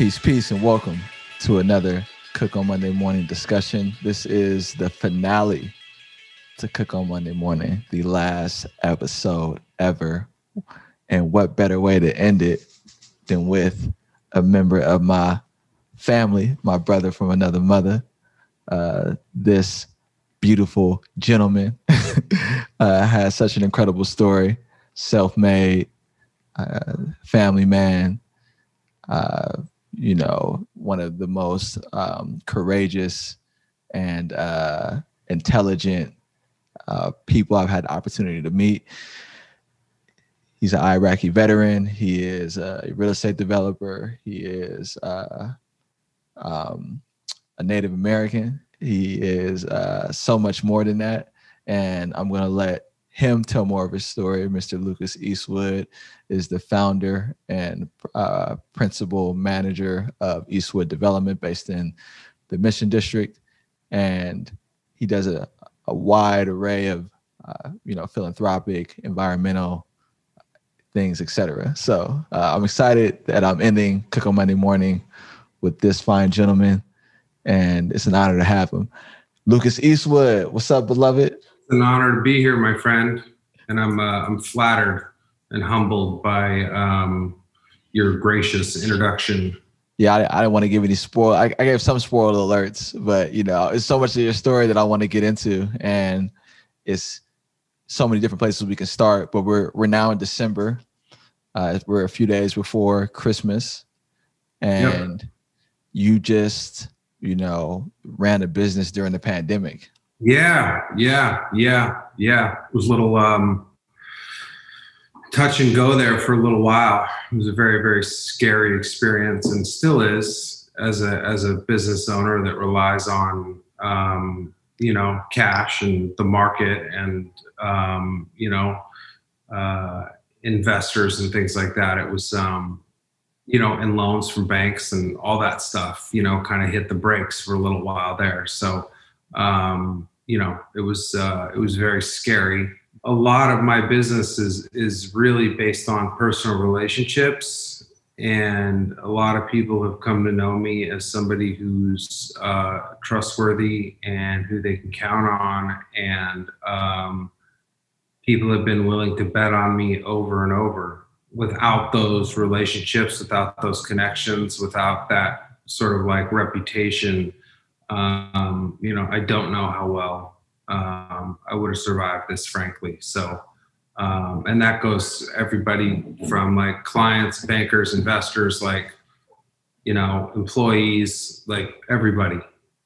Peace, peace, and welcome to another Cook on Monday morning discussion. This is the finale to Cook on Monday morning, the last episode ever. And what better way to end it than with a member of my family, my brother from another mother, uh, this beautiful gentleman uh, has such an incredible story, self-made, uh, family man, uh, you know, one of the most um, courageous and uh, intelligent uh, people I've had the opportunity to meet. He's an Iraqi veteran. He is a real estate developer. He is uh, um, a Native American. He is uh, so much more than that. And I'm going to let him tell more of his story. Mr. Lucas Eastwood is the founder and uh, principal manager of Eastwood Development based in the Mission District. And he does a, a wide array of, uh, you know, philanthropic, environmental things, etc. So uh, I'm excited that I'm ending Cook on Monday morning with this fine gentleman, and it's an honor to have him. Lucas Eastwood, what's up, beloved? It's an honor to be here, my friend, and I'm uh, I'm flattered and humbled by um, your gracious introduction. Yeah, I, I didn't want to give any spoil. I, I gave some spoiled alerts, but you know, it's so much of your story that I want to get into, and it's so many different places we can start. But we're we're now in December. Uh, we're a few days before Christmas, and yep. you just you know ran a business during the pandemic. Yeah, yeah, yeah, yeah. It was a little um, touch and go there for a little while. It was a very, very scary experience, and still is as a as a business owner that relies on um, you know cash and the market and um, you know uh, investors and things like that. It was um, you know and loans from banks and all that stuff. You know, kind of hit the brakes for a little while there. So um, you know, it was uh, it was very scary. A lot of my business is is really based on personal relationships and a lot of people have come to know me as somebody who's uh, trustworthy and who they can count on and um, people have been willing to bet on me over and over without those relationships without those connections without that sort of like reputation um, you know i don't know how well um, I would have survived this, frankly. So, um, and that goes everybody from like clients, bankers, investors, like, you know, employees, like everybody,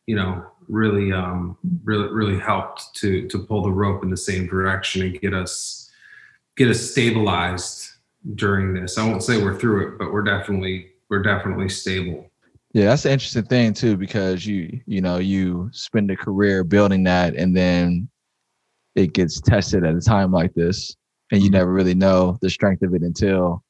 you know, really, um, really, really helped to, to pull the rope in the same direction and get us, get us stabilized during this. I won't say we're through it, but we're definitely, we're definitely stable. Yeah, that's an interesting thing too, because you you know you spend a career building that, and then it gets tested at a time like this, and you mm-hmm. never really know the strength of it until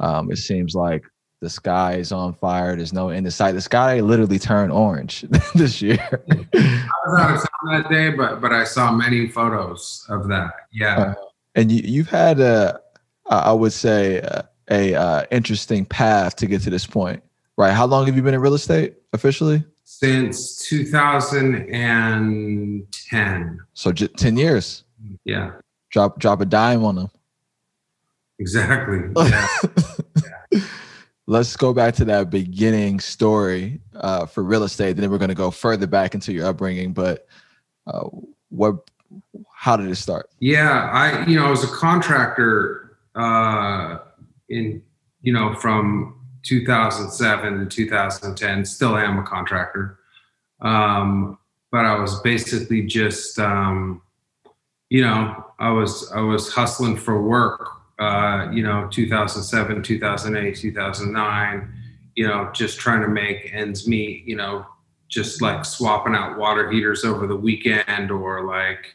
um, it seems like the sky is on fire. There's no end in sight. The sky literally turned orange this year. I was out of town that day, but but I saw many photos of that. Yeah, uh, and you you've had a I would say a, a uh, interesting path to get to this point Right. How long have you been in real estate officially? Since 2010. So j- 10 years. Yeah. Drop drop a dime on them. Exactly. Yeah. yeah. Let's go back to that beginning story uh, for real estate. Then we're going to go further back into your upbringing. But uh, what? How did it start? Yeah, I you know I was a contractor uh, in you know from 2007 and 2010. Still am a contractor, um, but I was basically just, um, you know, I was I was hustling for work. Uh, you know, 2007, 2008, 2009. You know, just trying to make ends meet. You know, just like swapping out water heaters over the weekend, or like,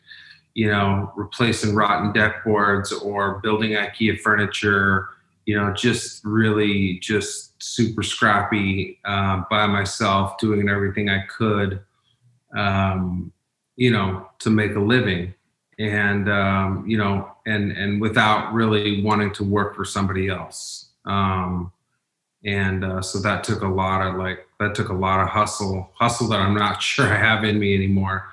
you know, replacing rotten deck boards, or building IKEA furniture you know, just really just super scrappy uh, by myself, doing everything I could, um, you know, to make a living, and um, you know, and and without really wanting to work for somebody else. Um, and uh, so that took a lot of like that took a lot of hustle hustle that i'm not sure i have in me anymore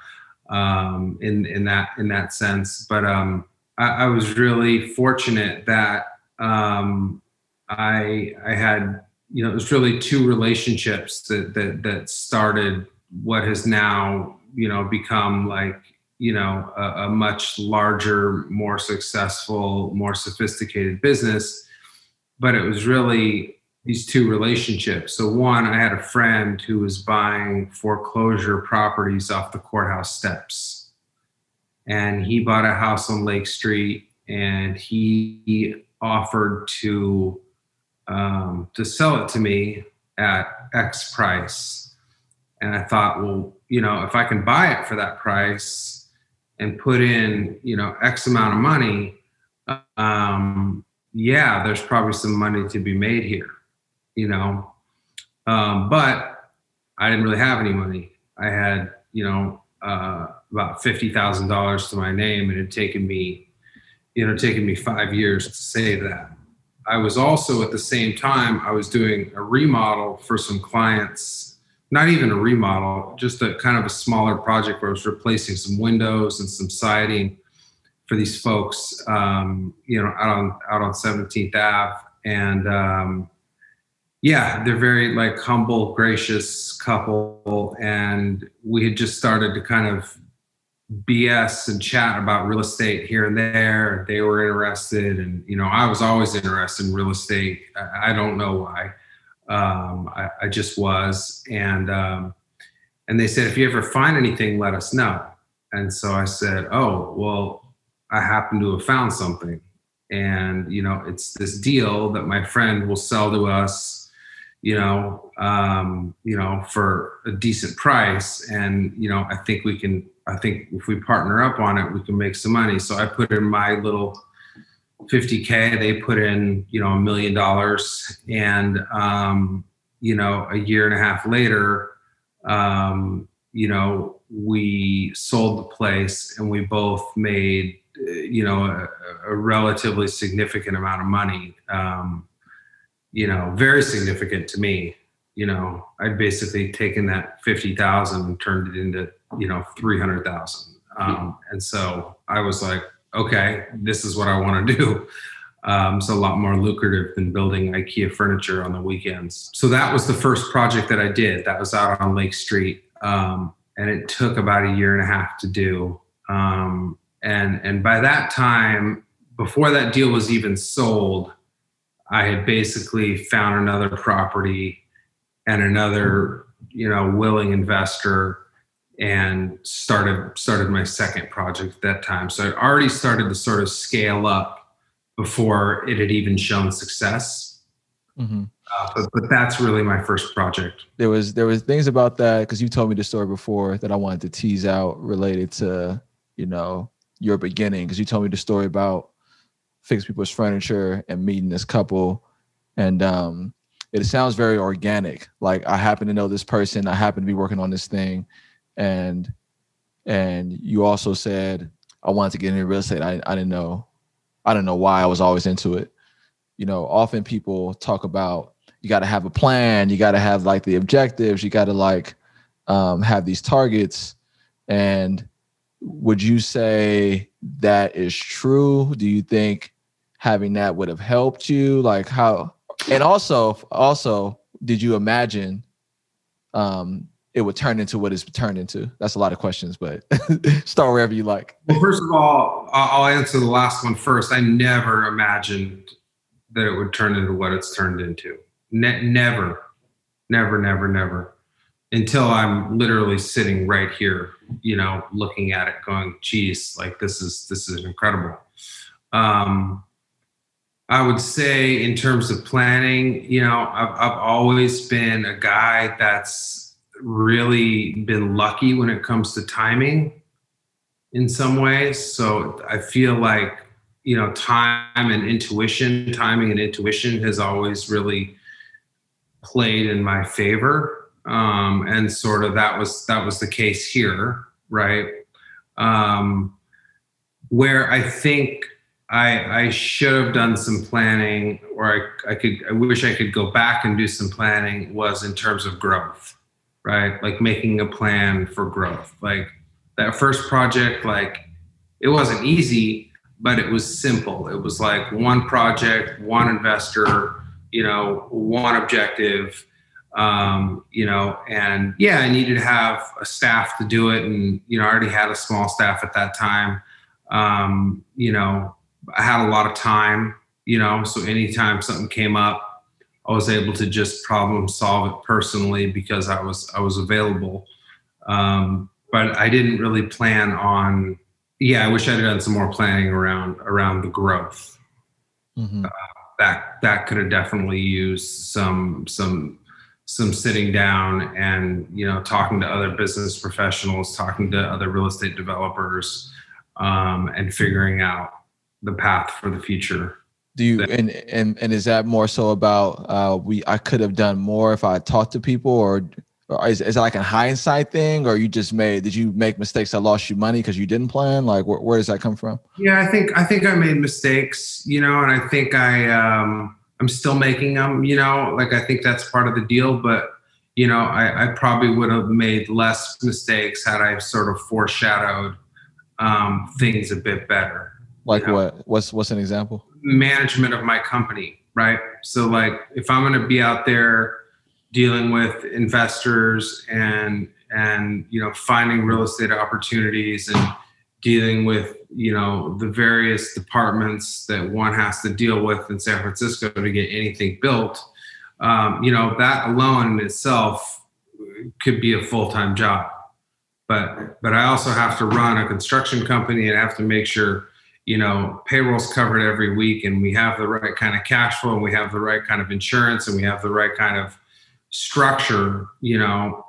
um, in in that in that sense but um, I, I, was really fortunate that um, i i had you know it was really two relationships that that that started what has now you know become like you know a, a much larger more successful more sophisticated business but it was really these two relationships. So one, I had a friend who was buying foreclosure properties off the courthouse steps. And he bought a house on Lake Street and he offered to um, to sell it to me at X price. And I thought, well, you know, if I can buy it for that price and put in, you know, X amount of money, um, yeah, there's probably some money to be made here you know. Um, but I didn't really have any money. I had, you know, uh, about fifty thousand dollars to my name, and it had taken me, you know, taken me five years to say that. I was also at the same time I was doing a remodel for some clients, not even a remodel, just a kind of a smaller project where I was replacing some windows and some siding for these folks, um, you know, out on out on 17th Ave, and um, yeah, they're very like humble, gracious couple, and we had just started to kind of BS and chat about real estate here and there. They were interested, and you know, I was always interested in real estate. I, I don't know why. Um, I, I, just was, and um, and they said, if you ever find anything, let us know. And so I said, oh well, I happen to have found something, and you know, it's this deal that my friend will sell to us you know, um, you know, for a decent price. And, you know, I think we can, I think if we partner up on it, we can make some money. So I put in my little 50K, they put in, you know, a million dollars. And, um, you know, a year and a half later, um, you know, we sold the place and we both made, you know, a, a relatively significant amount of money. Um, you know, very significant to me. You know, I'd basically taken that fifty thousand and turned it into you know three hundred thousand, um, and so I was like, okay, this is what I want to do. Um, it's a lot more lucrative than building IKEA furniture on the weekends. So that was the first project that I did. That was out on Lake Street, um, and it took about a year and a half to do. Um, and and by that time, before that deal was even sold, I had basically found another property and another, you know, willing investor and started started my second project at that time. So I'd already started to sort of scale up before it had even shown success. Mm-hmm. Uh, but, but that's really my first project. There was there was things about that because you told me the story before that I wanted to tease out related to you know your beginning because you told me the story about fix people's furniture and meeting this couple and um it sounds very organic like i happen to know this person i happen to be working on this thing and and you also said i wanted to get into real estate. I, I didn't know i didn't know why i was always into it. You know often people talk about you got to have a plan you got to have like the objectives you got to like um, have these targets. And would you say that is true? Do you think having that would have helped you? Like how and also also did you imagine um it would turn into what it's turned into? That's a lot of questions, but start wherever you like. Well, first of all, I'll answer the last one first. I never imagined that it would turn into what it's turned into. Ne- never, never, never, never. Until I'm literally sitting right here, you know, looking at it, going, "Geez, like this is this is incredible." Um, I would say, in terms of planning, you know, I've, I've always been a guy that's really been lucky when it comes to timing in some ways. So I feel like, you know, time and intuition, timing and intuition has always really played in my favor. Um, and sort of that was that was the case here, right? Um, where I think I, I should have done some planning, or I, I could. I wish I could go back and do some planning. Was in terms of growth, right? Like making a plan for growth. Like that first project, like it wasn't easy, but it was simple. It was like one project, one investor, you know, one objective, um, you know, and yeah, I needed to have a staff to do it, and you know, I already had a small staff at that time. Um, you know, I had a lot of time, you know, so anytime something came up, I was able to just problem solve it personally because I was I was available. Um, but I didn't really plan on. Yeah, I wish I'd done some more planning around around the growth. Mm-hmm. Uh, that that could have definitely used some some some sitting down and you know talking to other business professionals, talking to other real estate developers, um, and figuring out the path for the future. Do you and and and is that more so about uh, we I could have done more if I talked to people or, or is is it like a hindsight thing or you just made did you make mistakes that lost you money because you didn't plan like where, where does that come from? Yeah, I think I think I made mistakes, you know, and I think I um I'm still making them, you know, like I think that's part of the deal, but you know, I, I probably would have made less mistakes had I sort of foreshadowed um, things a bit better. Like you know? what? What's what's an example? Management of my company, right? So like if I'm going to be out there dealing with investors and and you know finding real estate opportunities and dealing with you know the various departments that one has to deal with in San Francisco to get anything built, um, you know that alone in itself could be a full time job. But but I also have to run a construction company and I have to make sure you know payroll's covered every week and we have the right kind of cash flow and we have the right kind of insurance and we have the right kind of structure you know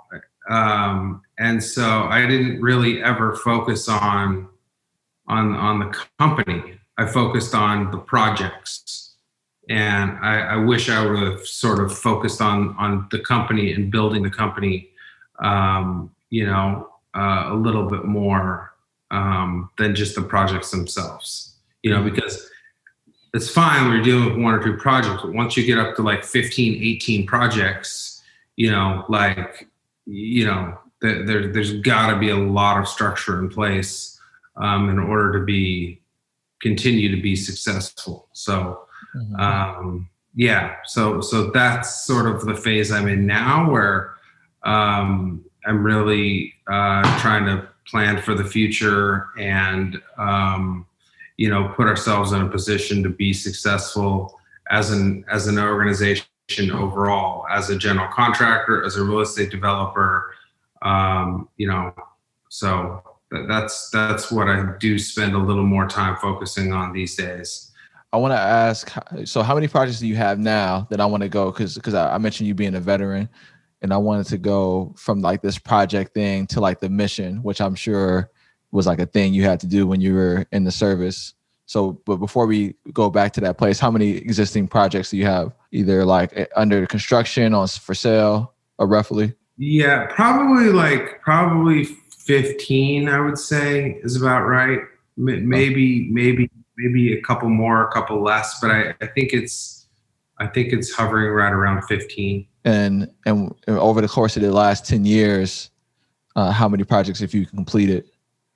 um, and so i didn't really ever focus on on on the company. I focused on the projects. And i, I wish i would have sort of focused on on the company and building the company um, you know uh, a little bit more um, than just the projects themselves. You know, because it's fine when you're dealing with one or two projects, but once you get up to like 15, 18 projects, you know, like, you know, there, there's got to be a lot of structure in place um, in order to be continue to be successful. So, mm-hmm. um, yeah, so so that's sort of the phase I'm in now, where um, I'm really uh, trying to plan for the future and um, you know put ourselves in a position to be successful as an as an organization overall as a general contractor as a real estate developer um, you know. So that's that's what i do spend a little more time focusing on these days. I want to ask so how many projects do you have now that i want to go? Because because I, I mentioned you being a veteran and I wanted to go from like this project thing to like the mission, which I'm sure was like a thing you had to do when you were in the service. So, but before we go back to that place, how many existing projects do you have, either like eh, under construction or for sale, or roughly? Yeah, probably like probably 15. I would say is about right. Maybe, maybe, maybe a couple more, a couple less, but I, I think it's, I think it's hovering right around 15 and and over the course of the last 10 years uh, how many projects have you completed?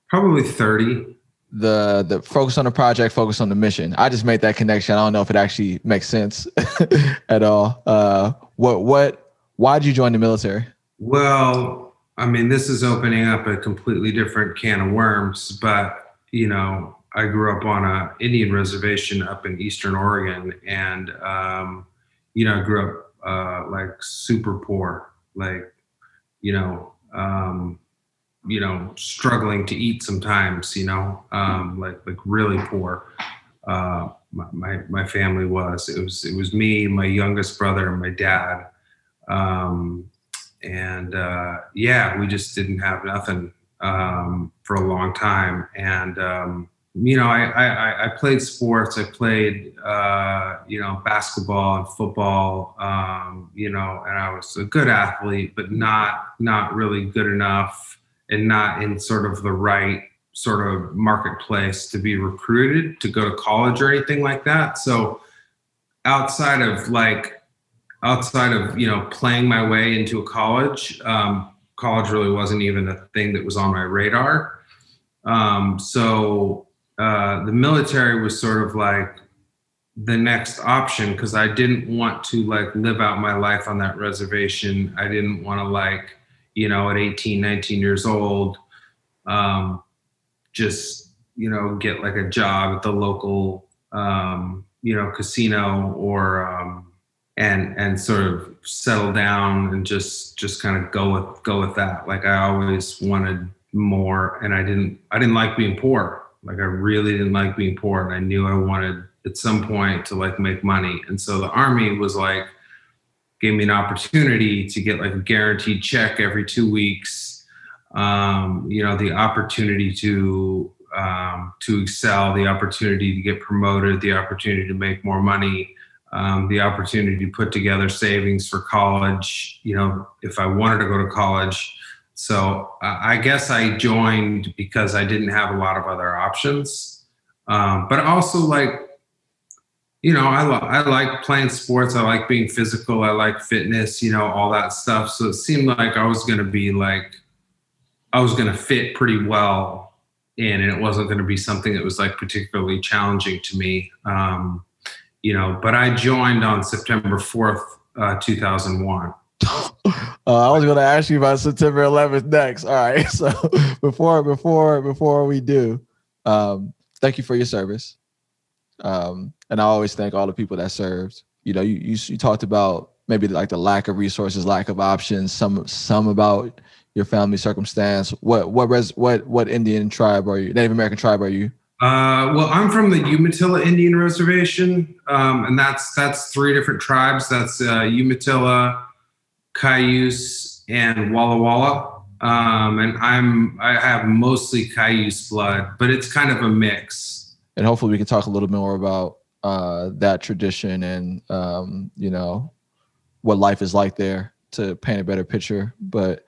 Probably 30 the the focus on the project focus on the mission. I just made that connection. I don't know if it actually makes sense at all. Uh, what what why did you join the military? Well i mean this is opening up a completely different can of worms but you know i grew up on a indian reservation up in eastern oregon and um, you know i grew up uh, like super poor, like you know, um, you know, struggling to eat sometimes, you know, um, like like really poor. Uh, my, my, family was it was it was me, my youngest brother, and my dad, um, and uh, yeah, we just didn't have nothing um, for a long time, and um, you know, I, I, I played sports. I played, uh, you know, basketball and football. Um, you know, and I was a good athlete, but not not really good enough, and not in sort of the right sort of marketplace to be recruited to go to college or anything like that. So outside of like outside of you know playing my way into a college, um, college really wasn't even a thing that was on my radar. Um, so uh, the military was sort of like the next option because I didn't want to like live out my life on that reservation. I didn't want to like, you know, at 18, 19 years old, um, just, you know, get like a job at the local, um, you know, casino or, um, and, and sort of settle down and just, just kind of go with, go with that. Like I always wanted more and I didn't, I didn't like being poor. Like I really didn't like being poor and I knew I wanted at some point to like make money. And so the army was like, gave me an opportunity to get like a guaranteed check every two weeks. Um, you know, the opportunity to um, to excel, the opportunity to get promoted, the opportunity to make more money, um, the opportunity to put together savings for college. You know, if I wanted to go to college. So uh, I guess I joined because I didn't have a lot of other options. Um, but also like you know, I, lo- I like playing sports. I like being physical. I like fitness, you know, all that stuff. So it seemed like I was going to be like, I was going to fit pretty well in, and it wasn't going to be something that was like particularly challenging to me. Um, you know, but I joined on September 4th, uh, 2001. Uh, I was going to ask you about September 11th next. All right. So before, before, before we do, um, thank you for your service. Um, and I always thank all the people that served. You know, you, you you talked about maybe like the lack of resources, lack of options, some some about your family circumstance. What what res what what Indian tribe are you? Native American tribe are you? Uh, well, I'm from the Umatilla Indian Reservation, um, and that's that's three different tribes. That's uh, Umatilla, Cayuse, and Walla Walla. Um, and I'm I have mostly Cayuse blood, but it's kind of a mix. And hopefully, we can talk a little bit more about uh, that tradition and um, you know what life is like there to paint a better picture. But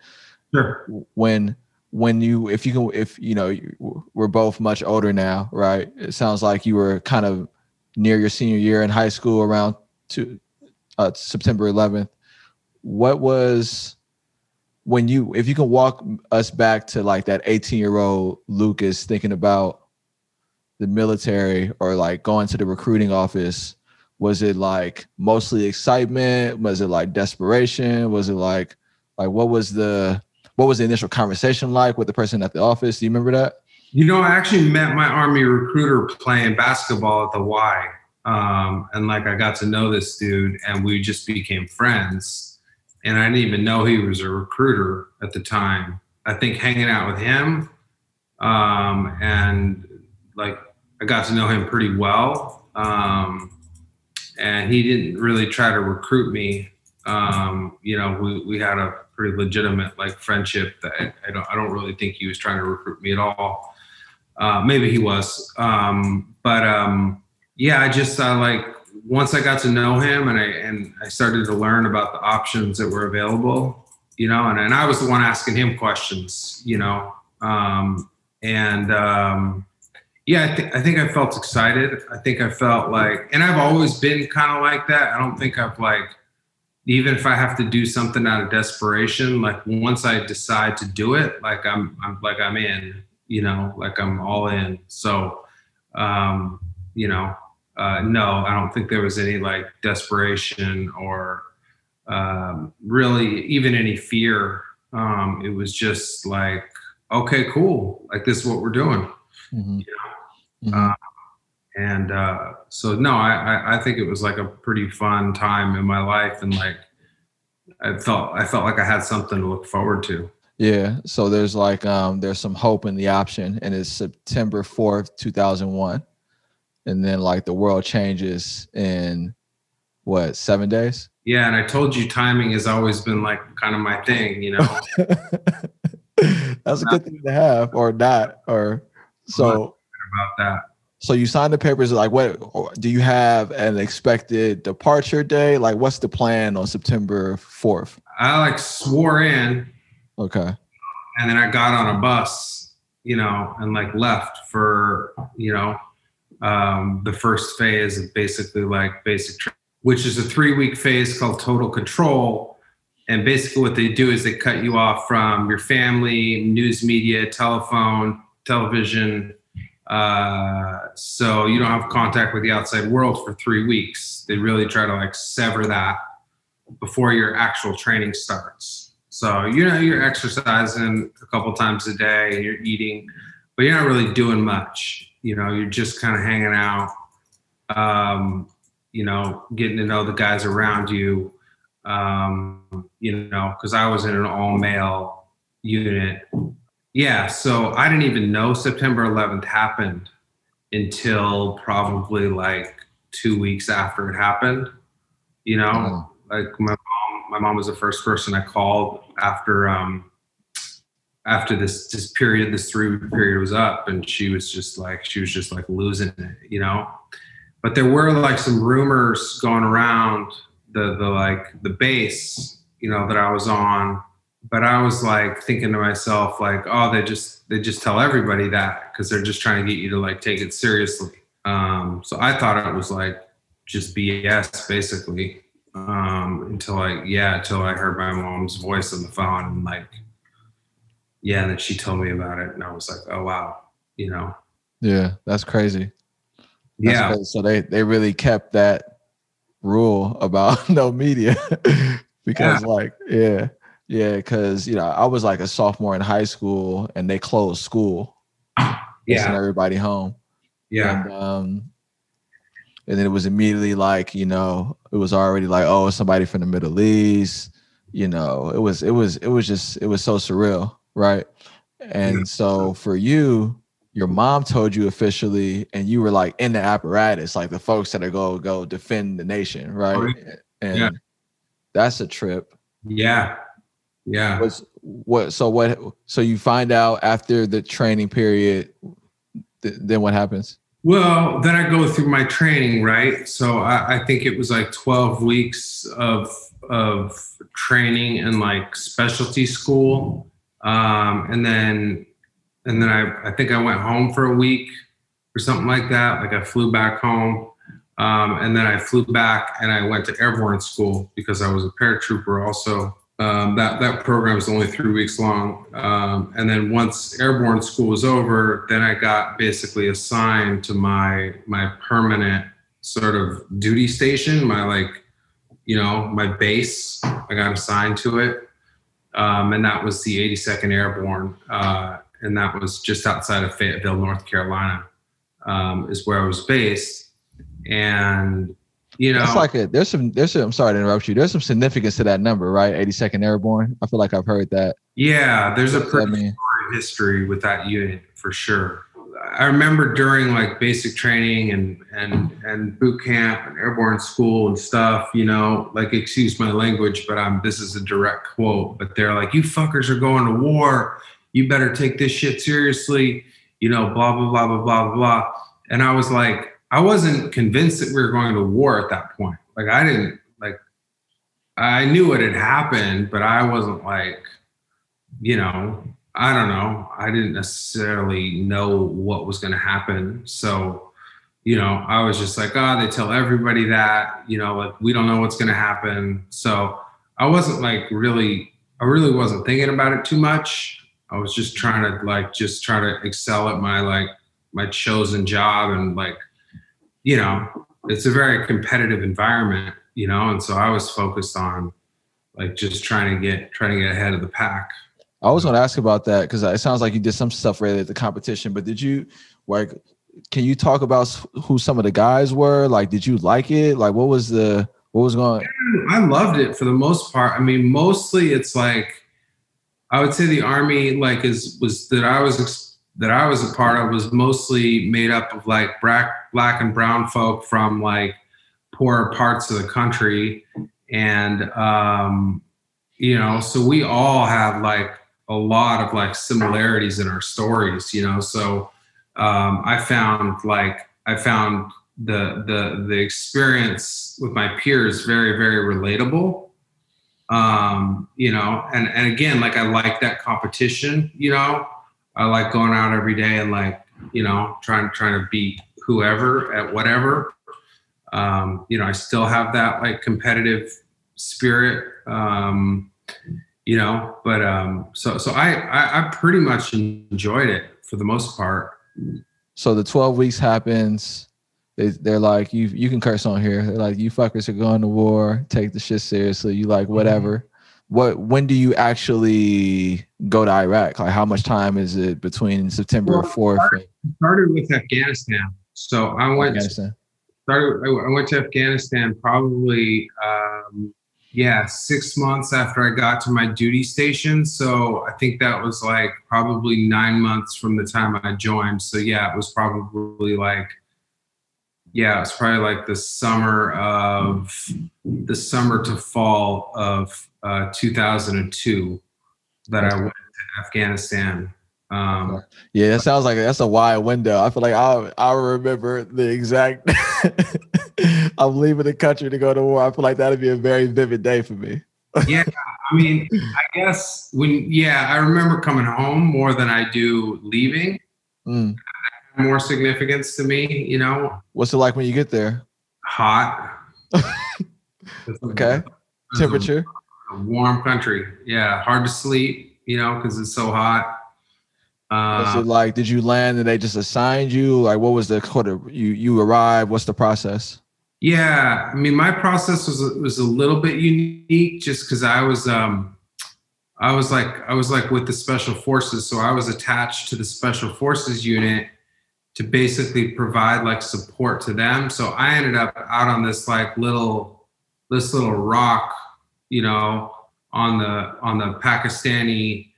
sure. when when you if you can if you know we're both much older now, right? It sounds like you were kind of near your senior year in high school around to uh, September 11th. What was when you if you can walk us back to like that 18 year old Lucas thinking about the military or like going to the recruiting office was it like mostly excitement? Was it like desperation? Was it like like what was the what was the initial conversation like with the person at the office? Do you remember that? You know i actually met my army recruiter playing basketball at the y um, and like i got to know this dude and we just became friends and i didn't even know he was a recruiter at the time i think hanging out with him um, and like I got to know him pretty well. Um, and he didn't really try to recruit me. Um, you know, we, we had a pretty legitimate like friendship that I, I, don't, I don't really think he was trying to recruit me at all. Uh, maybe he was. Um, but um, yeah, I just uh, like once I got to know him and I, and I started to learn about the options that were available, you know, and, and I was the one asking him questions, you know, um, and, um, yeah, I, th- I think I felt excited. I think I felt like, and I've always been kind of like that. I don't think I've like, even if I have to do something out of desperation, like once I decide to do it, like I'm, I'm like I'm in, you know, like I'm all in. So, um, you know, uh, no, I don't think there was any like desperation or um, really even any fear. Um, it was just like, okay, cool, like this is what we're doing. Mm-hmm. You know? Mm-hmm. Uh, and uh, so, no, I, I think it was like a pretty fun time in my life, and like I felt I felt like I had something to look forward to. Yeah. So there's like um there's some hope in the option, and it's September fourth, two thousand one, and then like the world changes in what seven days. Yeah, and I told you timing has always been like kind of my thing, you know. That's a good thing to have, or not, or so about that. So you signed the papers. Like, what do you have an expected departure day? Like, what's the plan on September fourth? I like swore in. Okay. And then I got on a bus you know, and like left for, you know, um, the first phase of basically like basic, which is a three week phase called total control. And basically, what they do is they cut you off from your family, news media, telephone, television. Uh, so you don't have contact with the outside world for three weeks. They really try to like sever that before your actual training starts. So you know you're exercising a couple times a day you're eating, but you're not really doing much. You know, you're just kind of hanging out. Um, you know, getting to know the guys around you. Um, you know, because I was in an all male unit. Yeah, so I didn't even know September 11th happened until probably like two weeks after it happened. You know, oh. like my mom, my mom was the first person I called after um after this this period, this three week period was up, and she was just like she was just like losing it, you know. But there were like some rumors going around the the like the base, you know, that I was on. But I was like thinking to myself, like, oh, they just they just tell everybody that because they're just trying to get you to like take it seriously. Um, so I thought it was like just BS basically um, until I yeah until I heard my mom's voice on the phone and like yeah, and then she told me about it, and I was like, oh wow, you know. Yeah, that's crazy. That's yeah. Crazy. So they they really kept that rule about no media because yeah. like yeah yeah because you know I was like a sophomore in high school and they closed school. Yeah. Sent everybody home. Yeah. And, um, and then it was immediately like you know it was already like oh somebody from the Middle East. You know it was it was it was just it was so surreal right? And so for you, your mom told you officially, and you were like in the apparatus, like the folks that are go go defend the nation, right? Oh, right. And yeah. that's a trip. Yeah, yeah. What? So what? So you find out after the training period, th- then what happens? Well, then I go through my training, right? So I, I think it was like twelve weeks of of training in like specialty school um, and then and then I, I think I went home for a week or something like that. Like I flew back home. Um, and then I flew back and I went to airborne school because I was a paratrooper also. Um, that that program was only three weeks long. Um, and then once airborne school was over, then I got basically assigned to my my permanent sort of duty station, my like, you know, my base. I got assigned to it um, and that was the 82nd Airborne, uh, and that was just outside of Fayetteville, North Carolina, um, is where I was based. And you know, it's like a there's some there's some, I'm sorry to interrupt you. There's some significance to that number, right? 82nd Airborne. I feel like I've heard that. Yeah, there's a pretty history with that unit for sure. I remember during like basic training and and and boot camp and airborne school and stuff, you know, like excuse my language, but I'm this is a direct quote, but they're like, You fuckers are going to war. You better take this shit seriously, you know, blah blah blah blah blah blah. And I was like, I wasn't convinced that we were going to war at that point. Like I didn't like I knew what had happened, but I wasn't like, you know, I don't know. I didn't necessarily know what was going to happen. So, you know, I was just like, oh, they tell everybody that, you know, like we don't know what's going to happen. So I wasn't like really, I really wasn't thinking about it too much. I was just trying to like, just try to excel at my like, my chosen job and like, you know, it's a very competitive environment, you know, and so I was focused on like just trying to get, trying to get ahead of the pack. I was going to ask about that because it sounds like you did some stuff related to the competition, but did you like? Can you talk about who some of the guys were? Like, did you like it? Like, what was the what was going? I loved it for the most part. I mean, mostly it's like I would say the army like is was that I was that I was a part of was mostly made up of like black black and brown folk from like poorer parts of the country, and um, you know, so we all have like a lot of like similarities in our stories, you know. So um, I found like I found the the the experience with my peers very very relatable. Um, you know, and and again, like I like that competition, you know. I like going out every day and like you know trying trying to beat whoever at whatever. Um, you know, I still have that like competitive spirit. Um, you know, but um, so so I, I I pretty much enjoyed it for the most part. So the 12 weeks happens. They, they're like, you you can curse on here. They're like, you fuckers are going to war. Take the shit seriously. You like whatever. What when do you actually go to Iraq? Like how much time is it between September Well, 4th? started, started with Afghanistan. So I went Afghanistan? started. I went to Afghanistan probably um, yeah six months after I got to my duty station. So I think that was like probably nine months from the time I joined. So yeah, it was probably like yeah, it was probably like the summer of the summer to fall of uh, 2002 that I went to Afghanistan. Um, Yeah, that sounds like that's a wide window. I feel like I I remember the exact. I'm leaving the country to go to war. I feel like that'd be a very vivid day for me. yeah, I mean, I guess when yeah, I remember coming home more than I do leaving. Mm. More significance to me, you know, What's it like when you get there? hot. Okay, a- temperature. a warm country. Yeah, hard to sleep, you know, because it's so hot. What's Uh, it like? Did you land and they just assigned you? Like, what was the quarter? You you arrived. What's the process? Yeah, I mean, my process was was a little bit unique, just because I was um, I was like I was like with the special forces, so I was attached to the special forces unit to basically provide like support to them. So I ended up out on this like little this little rock, you know, on the on the Pakistani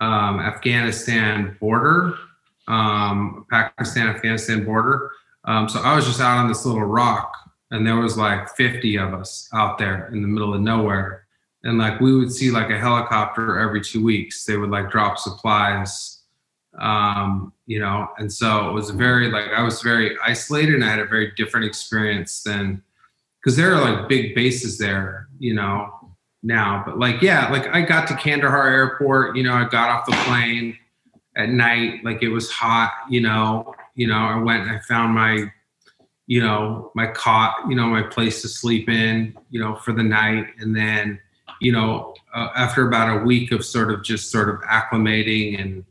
um, Afghanistan border, um, Pakistan Afghanistan border. Um, so I was just out on this little rock, and there was like 50 of us out there in the middle of nowhere, and like we would see like a helicopter every two weeks. They would like drop supplies, um, you know, and so it was very like I was very isolated, and I had a very different experience than because there are like big bases there, you know, now. But like, yeah, like I got to Kandahar Airport, you know, I got off the plane at night, like it was hot, you know, you know, I went and I found my, you know, my cot, you know, my place to sleep in, you know, for the night. And then, you know, uh, after about a week of sort of just sort of acclimating and,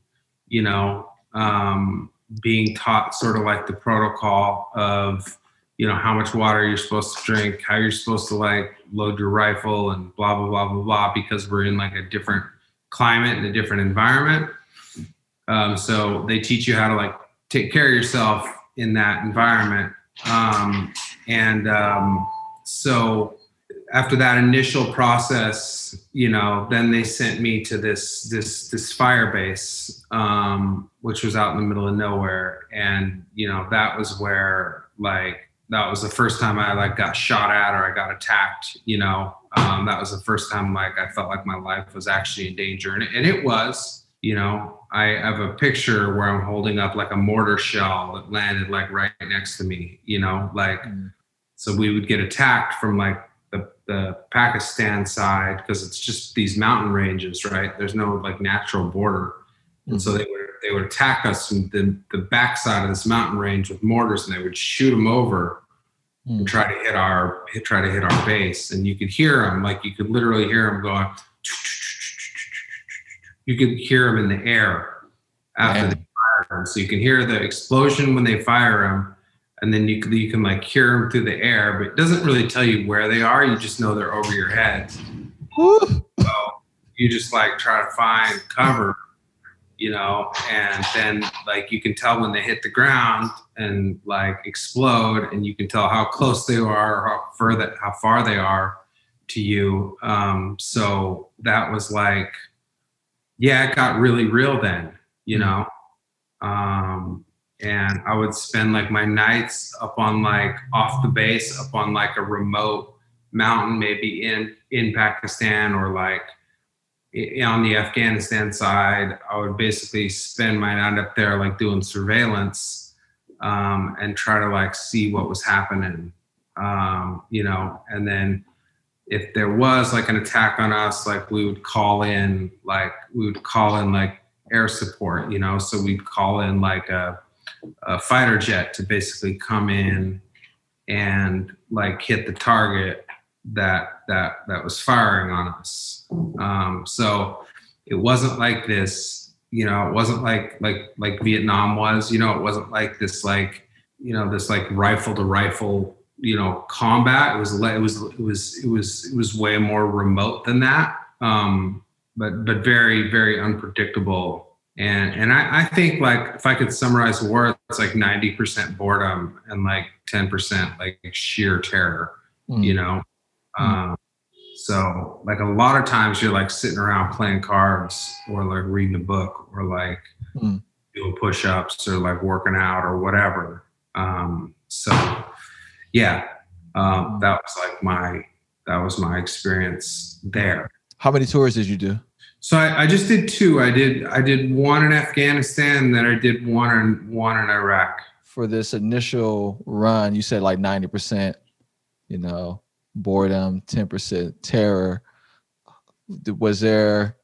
you know, um, being taught sort of like the protocol of, you know how much water you're supposed to drink how you're supposed to like load your rifle and blah blah blah blah blah because we're in like a different climate and a different environment um, so they teach you how to like take care of yourself in that environment um, and um, so after that initial process you know then they sent me to this this this fire base um, which was out in the middle of nowhere and you know that was where like that was the first time I like got shot at or I got attacked. You know, um, that was the first time like I felt like my life was actually in danger, and it, and it was. You know, I have a picture where I'm holding up like a mortar shell that landed like right next to me. You know, like Mm. so we would get attacked from like the the Pakistan side because it's just these mountain ranges, right? There's no like natural border, and so they would they would attack us from the the backside of this mountain range with mortars, and they would shoot them over Mm. and try to hit our hit, try to hit our base. And you could hear them, like you could literally hear them going. You can hear them in the air after Man. they fire them. So you can hear the explosion when they fire them, and then you can, you can like hear them through the air, but it doesn't really tell you where they are. You just know they're over your head Woo. you just like try to find cover, you know, and then like you can tell when they hit the ground and like explode, and you can tell how close they are or how further how far they are to you. Um, so that was like, yeah, it got really real then, you know. Um, and I would spend like my nights up on like off the base, up on like a remote mountain, maybe in in Pakistan or like on the Afghanistan side, I would basically spend my night up there, like doing surveillance, um, and try to like see what was happening, um, you know. And then if there was like an attack on us, like we would call in, like we would call in like air support. You know, so we'd call in like a, a fighter jet to basically come in and like hit the target that that that was firing on us. Um, so it wasn't like this, you know, it wasn't like like like Vietnam was, you know, it wasn't like this like you know this like rifle to rifle you know combat it was it was it was it was it was way more remote than that um but but very very unpredictable and and I, I think like if i could summarize war it's like 90% boredom and like 10% like sheer terror mm. you know mm. um so like a lot of times you're like sitting around playing cards or like reading a book or like mm. doing push-ups or like working out or whatever um so yeah, um, that was like my that was my experience there. How many tours did you do? So I, I, just did two. I did I did one in Afghanistan, then I did one in one in Iraq. For this initial run, you said like ninety percent, you know, boredom, ten percent terror. Was there?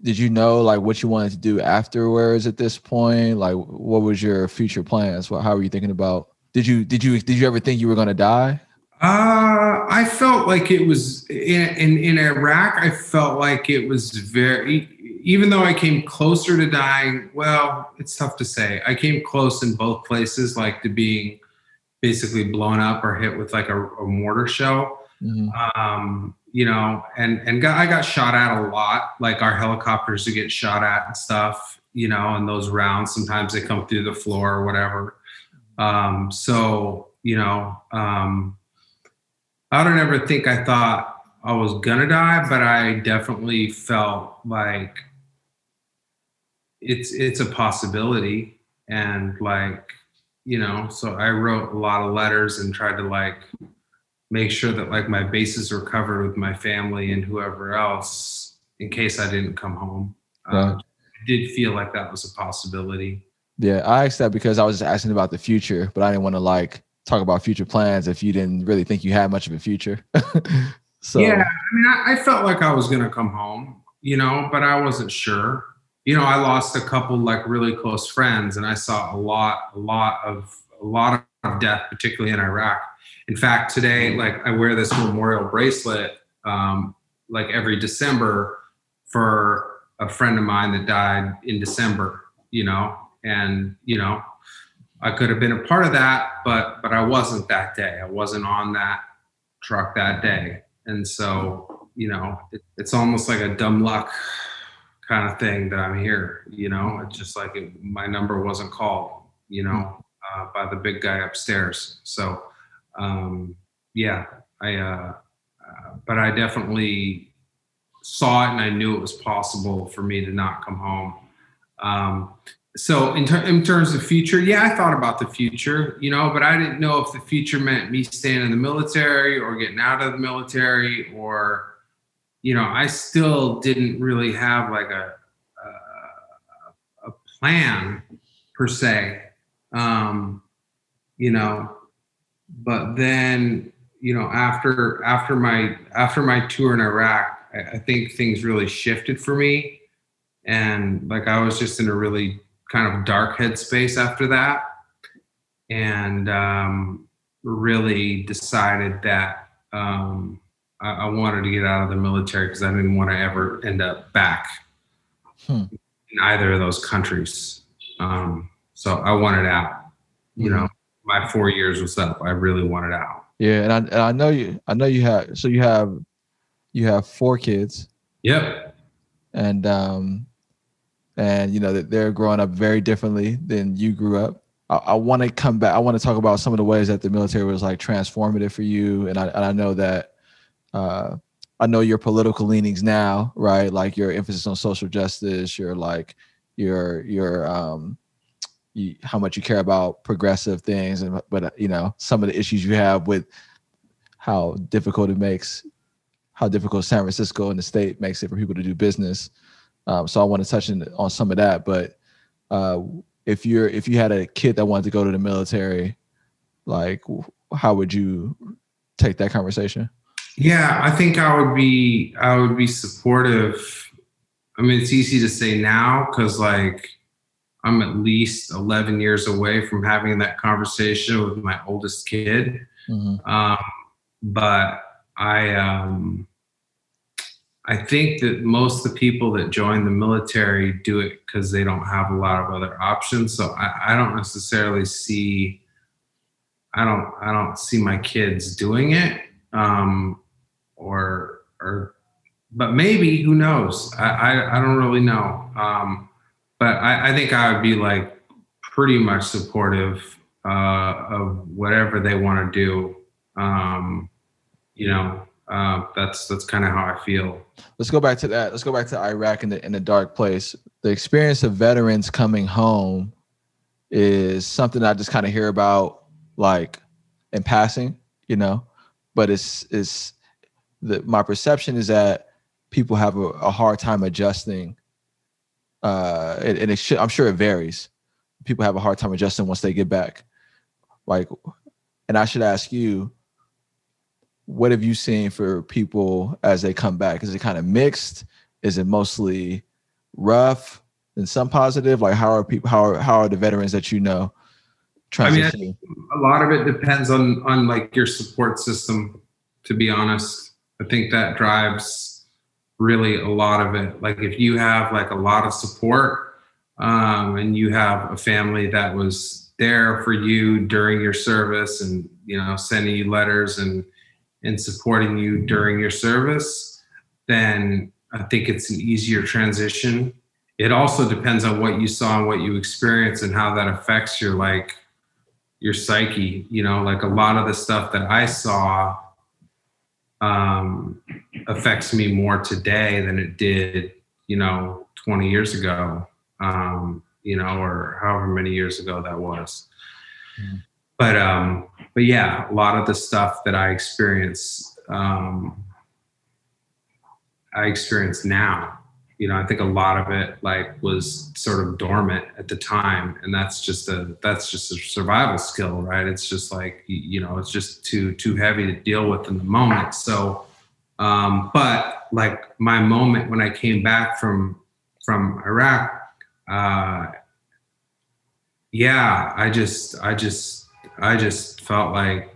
Did you know like what you wanted to do afterwards at this point? Like, what was your future plans? What, how were you thinking about did you did you did you ever think you were going to die? Uh, I felt like it was in, in, in Iraq. I felt like it was very, even though I came closer to dying. Well, it's tough to say. I came close in both places, like to being basically blown up or hit with like a, a mortar shell. Mm-hmm. Um, you know, and and got, I got shot at a lot. Like our helicopters to get shot at and stuff. You know, and those rounds sometimes they come through the floor or whatever. Um, so, you know, um, I don't ever think I thought I was gonna die, but I definitely felt like it's it's a possibility. And like, you know, so I wrote a lot of letters and tried to like make sure that like my bases were covered with my family and whoever else in case I didn't come home. Uh, I did feel like that was a possibility. Yeah, I asked that because I was just asking about the future, but I didn't want to like talk about future plans if you didn't really think you had much of a future. so yeah, I mean, I, I felt like I was gonna come home, you know, but I wasn't sure. You know, I lost a couple like really close friends, and I saw a lot, a lot of, a lot of death, particularly in Iraq. In fact, today, like I wear this memorial bracelet, um, like every December, for a friend of mine that died in December. You know, and you know i could have been a part of that but but i wasn't that day. I wasn't on that truck that day. And so you know it, it's almost like a dumb luck kind of thing that i'm here you know? It's just like it, my number wasn't called you know uh, by the big guy upstairs. So um, yeah i uh, uh, but i definitely saw it and i knew it was possible for me to not come home. Um, so in, ter- in terms of future yeah i thought about the future you know but i didn't know if the future meant me staying in the military or getting out of the military or you know i still didn't really have like a a, a plan per se um you know but then you know after after my after my tour in iraq I, I think things really shifted for me. And like i was just in a really kind of dark headspace after that and um, really decided that um, I, I, wanted to get out of the military because I didn't want to ever end up back hmm. in either of those countries. Um, so I wanted out. You mm-hmm. know, my four years was up. I really wanted out. Yeah, and I, and I know you. I know you have. So you have, you have four kids. Yep. And um, and you know that they're growing up very differently than you grew up. I, I want to come back. I want to talk about some of the ways that the military was like transformative for you, and I, and I know that uh, I know your political leanings now, right? Like your emphasis on social justice, your like your your um, you, how much you care about progressive things, and but you know some of the issues you have with how difficult it makes, how difficult San Francisco and the state makes it for people to do business. Um, so I want to touch in, on some of that. But uh, if you're if you had a kid that wanted to go to the military, like how would you take that conversation? Yeah, I think I would be I would be supportive I mean, it's easy to say now because like I'm at least 11 years away from having that conversation with my oldest kid. Mm-hmm. Um, but I, um, I think that most of the people that join the military do it because they don't have a lot of other options. So I, I don't necessarily see, I don't, I don't see my kids doing it, um, or, or, but maybe who knows? I, I, I don't really know. Um, but I, I think I would be like pretty much supportive uh, of whatever they want to do. Um, you know, uh, that's that's kind of how I feel. Let's go back to that. Let's go back to Iraq in the in the dark place. The experience of veterans coming home is something I just kind of hear about, like in passing, you know. But it's it's the my perception is that people have a, a hard time adjusting uh, and, and it should, I'm sure it varies. People have a hard time adjusting once they get back. Like, and I should ask you, what have you seen for people as they come back? Is it kind of mixed? Is it mostly rough and some positive? Like, how are people? How are how are the veterans that you know? Trying I mean, a lot of it depends on on like your support system. To be honest, I think that drives really a lot of it. Like if you have like a lot of support um, and you have a family that was there for you during your service and you know sending you letters and and supporting you during your service, then I think it's an easier transition. It also depends on what you saw and what you experienced and how that affects your like your psyche. You know, like a lot of the stuff that I saw um, affects me more today than it did, you know, 20 years ago, um, you know, or however many years ago that was. Mm. But um, but yeah, a lot of the stuff that I experience, um, I experience now. You know i think a lot of it like was sort of dormant at the time and that's just a that's just a survival skill right? It's just like you know it's just too too heavy to deal with in the moment. So um but like my moment when i came back from from iraq uh yeah i just i just i just felt like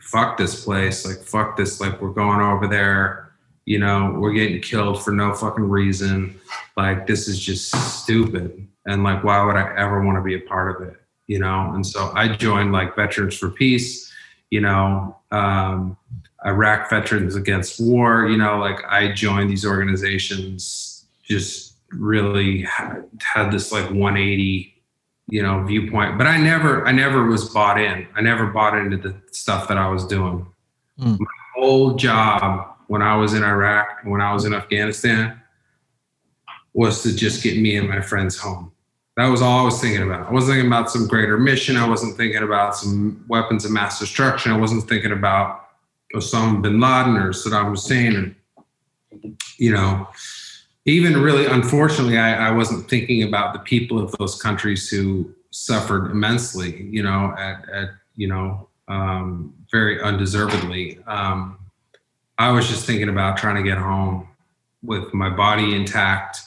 fuck this place like fuck this like we're going over there you know, we're getting killed for no fucking reason. Like, this is just stupid. And like, why would I ever want to be a part of it? You know? And so I joined like Veterans for Peace, you know, um, Iraq Veterans Against War, you know, like I joined these organizations just really had, had this like 180 you know viewpoint but i never i never was bought in i never bought into the stuff that i was doing mm. my whole job when I was in Iraq and when I was in Afghanistan was to just get me and my friends home. That was all I was thinking about. I wasn't thinking about some greater mission. I wasn't thinking about some weapons of mass destruction. I wasn't thinking about Osama bin Laden or Saddam Hussein. And, you know, even really, unfortunately, I, I wasn't thinking about the people of those countries who suffered immensely, you know, at, at you know, um, very undeservedly. Um, I was just thinking about trying to get home with my body intact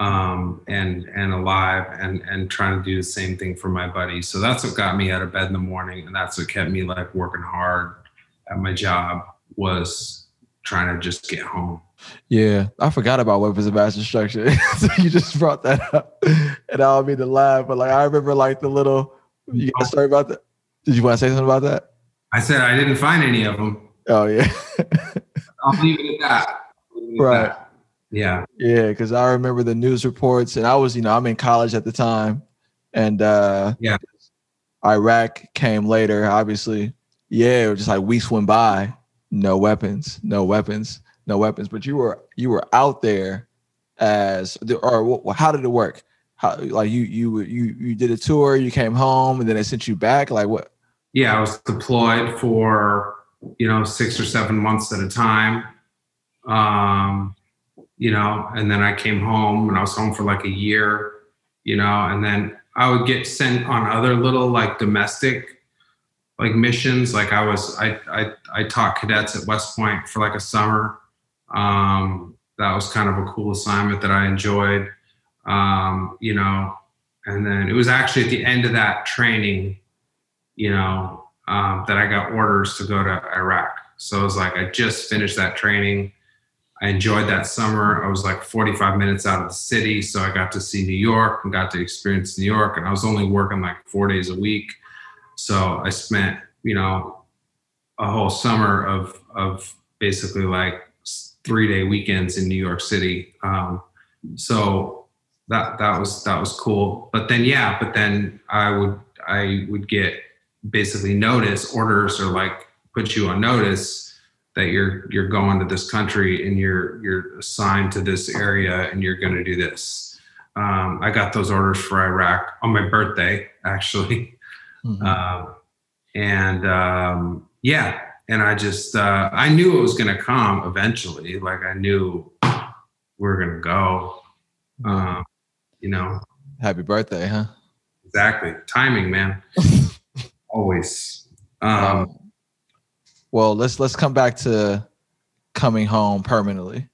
um, and and alive and and trying to do the same thing for my buddies. So that's what got me out of bed in the morning, and that's what kept me like working hard at my job was trying to just get home. Yeah, I forgot about weapons of mass destruction. so you just brought that up, and I don't mean to laugh, but like I remember like the little. You got a story about that? Did you want to say something about that? I said I didn't find any of them. Oh yeah. I'll leave it at that. right. That. Yeah. Yeah, because I remember the news reports, and I was, you know, I'm in college at the time, and uh yeah, Iraq came later. Obviously, yeah, it was just like weeks went by, no weapons, no weapons, no weapons. But you were you were out there as the or how did it work? How like you you you you did a tour, you came home, and then they sent you back. Like what? Yeah, I was deployed for you know, six or seven months at a time. Um, you know, and then I came home and I was home for like a year, you know, and then I would get sent on other little like domestic like missions. Like I was, I, I, I taught cadets at West Point for like a summer. Um, that was kind of a cool assignment that I enjoyed. Um, you know, and then it was actually at the end of that training, you know, um, that I got orders to go to Iraq. So it was like I just finished that training. I enjoyed that summer. I was like 45 minutes out of the city, so I got to see New York and got to experience New York. And I was only working like four days a week, so I spent you know a whole summer of of basically like three day weekends in New York City. Um, so that that was that was cool. But then yeah, but then I would I would get basically notice orders or like put you on notice that you're you're going to this country and you're you're assigned to this area and you're going to do this. Um, I got those orders for Iraq on my birthday actually, mm-hmm. uh, and um, yeah, and I just uh, I knew it was going to come eventually. Like I knew we are going to go. Um, you know. Happy birthday, huh? Exactly. Timing, man. Always. Um, um, well, let's let's come back to coming home permanently.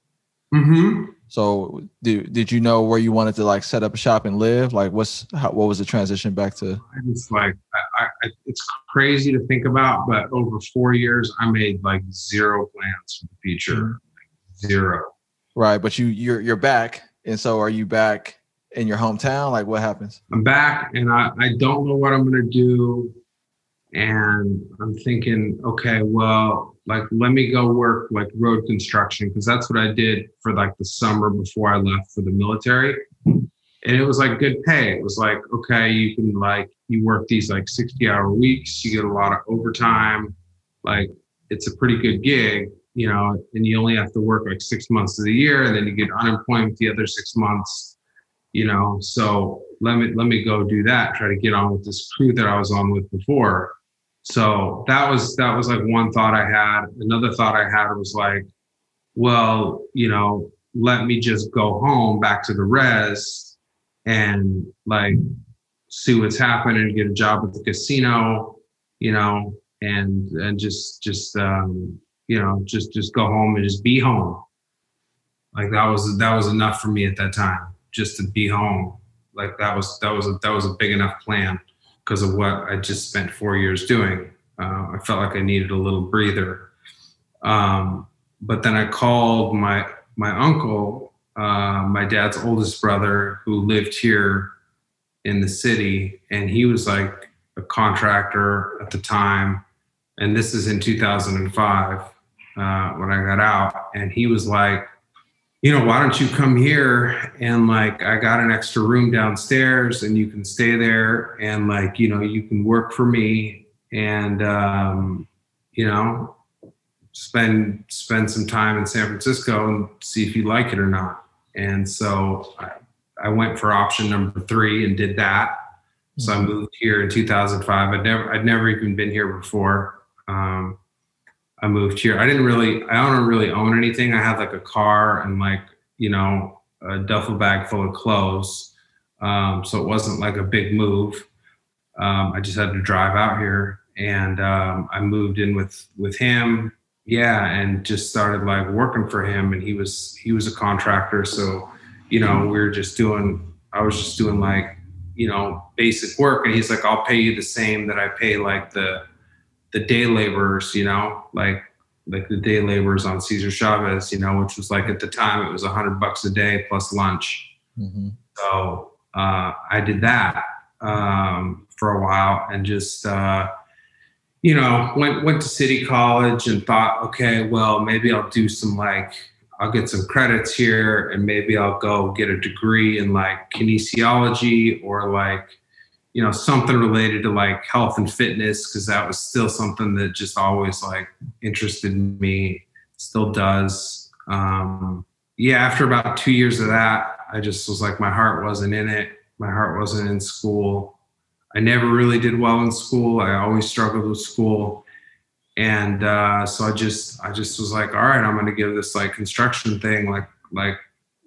Mm-hmm. So, did did you know where you wanted to like set up a shop and live? Like, what's how, what was the transition back to? It's like I, I, it's crazy to think about, but over four years, I made like zero plans for the future, mm-hmm. zero. Right, but you you're you're back, and so are you back in your hometown? Like, what happens? I'm back, and I I don't know what I'm gonna do, and I'm thinking, okay, well, like let me go work like road construction because that's what I did for like the summer before I left for the military. And it was like good pay. It was like, okay, you can like you work these like 60 hour weeks, you get a lot of overtime. Like it's a pretty good gig, you know, and you only have to work like six months of the year and then you get unemployment the other six months, you know. So let me let me go do that, try to get on with this crew that I was on with before so that was that was like one thought I had. Another thought I had was like, well, you know, let me just go home back to the res and like see what's happening, get a job at the casino, you know, and and just just um, you know, just just go home and just be home. Like that was that was enough for me at that time, just to be home. Like that was that was a, that was a big enough plan because of what I just spent four years doing. Uh, I felt like I needed a little breather. Um, but then I called my my uncle, uh, my dad's oldest brother, who lived here in the city, and he was like a contractor at the time. And this is in 2005 uh, when I got out, and he was like, you know, why don't you come here and like I got an extra room downstairs and you can stay there and like, you know, you can work for me and um, you know, spend spend some time in San Francisco and see if you like it or not. And so I, I went for option number three and did that. So I mm-hmm. moved here in 2005. I'd never I'd never even been here before. Um, I moved here. I didn't really, I don't really own anything. I had like a car and like, you know, a duffel bag full of clothes. Um, so it wasn't like a big move. Um, I just had to drive out here and um, I moved in with, with him. Yeah. And just started like working for him. And he was, he was a contractor. So, you know, we were just doing, I was just doing like, you know, basic work. And he's like, I'll pay you the same that I pay like the, the day laborers, you know, like like the day laborers on Cesar Chavez, you know, which was like at the time it was a hundred bucks a day plus lunch. Mm-hmm. So uh, I did that um, for a while and just uh, you know went went to City College and thought, okay, well maybe I'll do some like I'll get some credits here and maybe I'll go get a degree in like kinesiology or like you know something related to like health and fitness because that was still something that just always like interested me still does. Um yeah after about two years of that i just was like my heart wasn't in it. My heart wasn't in school. I never really did well in school. I always struggled with school. And uh, so i just i just was like all right i'm to give this like construction thing like like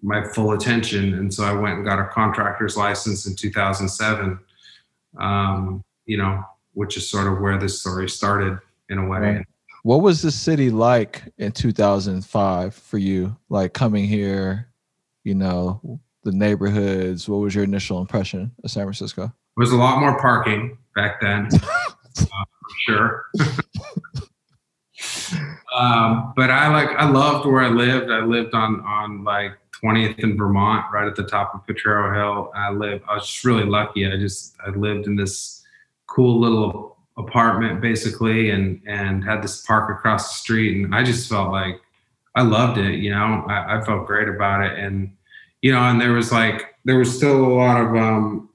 my full attention. And so i went and got a contractor's license in 2007 um, you know, which is sort of where this story started in a way. What was the city like in 2005 for you? Like coming here, you know, the neighborhoods. What was your initial impression of San Francisco? There was a lot more parking back then, uh, for sure. um, but I like I loved where I lived. I lived on on like 20th in Vermont, right at the top of Potrero Hill. I lived. I was just really lucky. I just I lived in this cool little apartment basically, and and had this park across the street, and I just felt like I loved it. You know, I, I felt great about it, and you know, and there was like there was still a lot of um,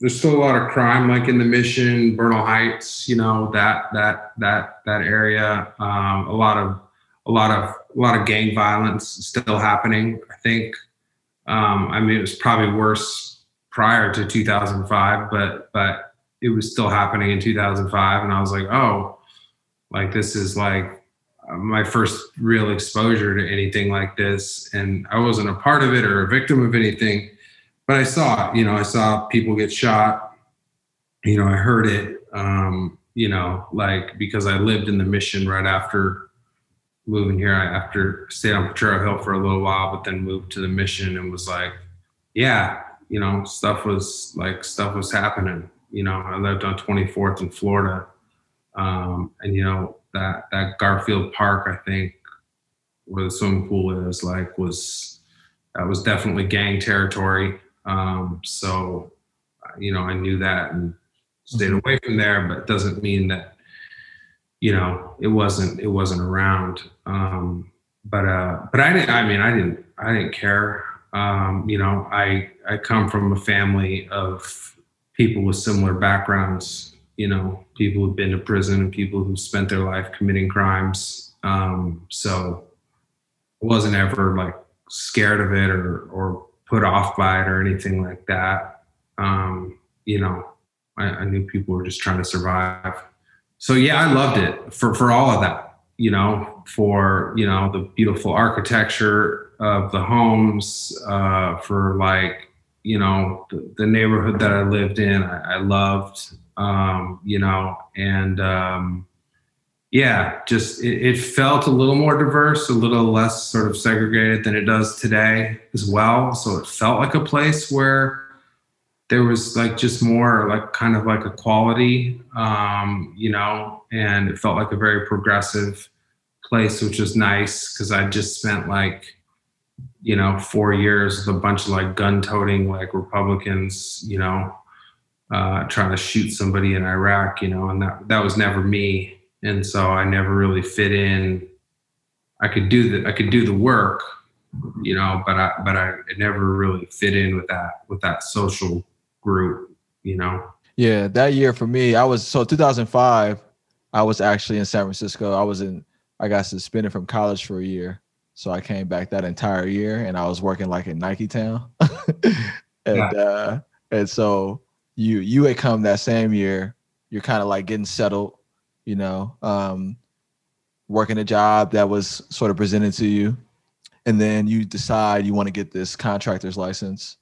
there's still a lot of crime, like in the Mission, Bernal Heights, you know, that that that that area. Um, a lot of a lot of a lot of gang violence still happening. I think. Um, I mean, it was probably worse prior to 2005, but but it was still happening in 2005, and I was like, oh, like this is like my first real exposure to anything like this, and I wasn't a part of it or a victim of anything, but I saw it. You know, I saw people get shot. You know, I heard it. Um, you know, like because I lived in the mission right after moving here. I after stayed on Potrero Hill for a little while, but then moved to the mission and was like, yeah, you know, stuff was like stuff was happening. You know, I lived on 24th in Florida, um, and you know that that Garfield Park, I think, where the swimming pool is, like was that was definitely gang territory. Um, so, you know, I knew that and stayed mm-hmm. away from there, but it doesn't mean that you know it wasn't it wasn't around. Um, but uh, but I didn't. I mean, I didn't. I didn't care. Um, you know, I I come from a family of people with similar backgrounds you know, people who've been to prison and people who spent their life committing crimes. Um, so I wasn't ever like scared of it or, or put off by it or anything like that. Um, you know, I, I knew people were just trying to survive. So yeah, I loved it for, for all of that, you know, for, you know, the beautiful architecture of the homes, uh, for like, you know, the, the neighborhood that I lived in, I, I loved um, you know, and um, yeah, just it, it, felt a little more diverse, a little less sort of segregated than it does today as well. So it felt like a place where there was like just more like kind of like equality, um, you know, and it felt like a very progressive place, which was nice because I just spent like you know four years with a bunch of like gun toting like Republicans, you know, uh, trying to shoot somebody in Iraq, you know, and that that was never me, and so I never really fit in. I could do the I could do the work, you know, but I but I never really fit in with that with that social group, you know. Yeah, that year for me, I was so 2005. I was actually in San Francisco. I was in. I got suspended from college for a year, so I came back that entire year, and I was working like in Nike Town, and yeah. uh, and so you you had come that same year. You're kind of like getting settled, you know, um, working a job that was sort of presented to you, and then you decide you want to get this contractor's license.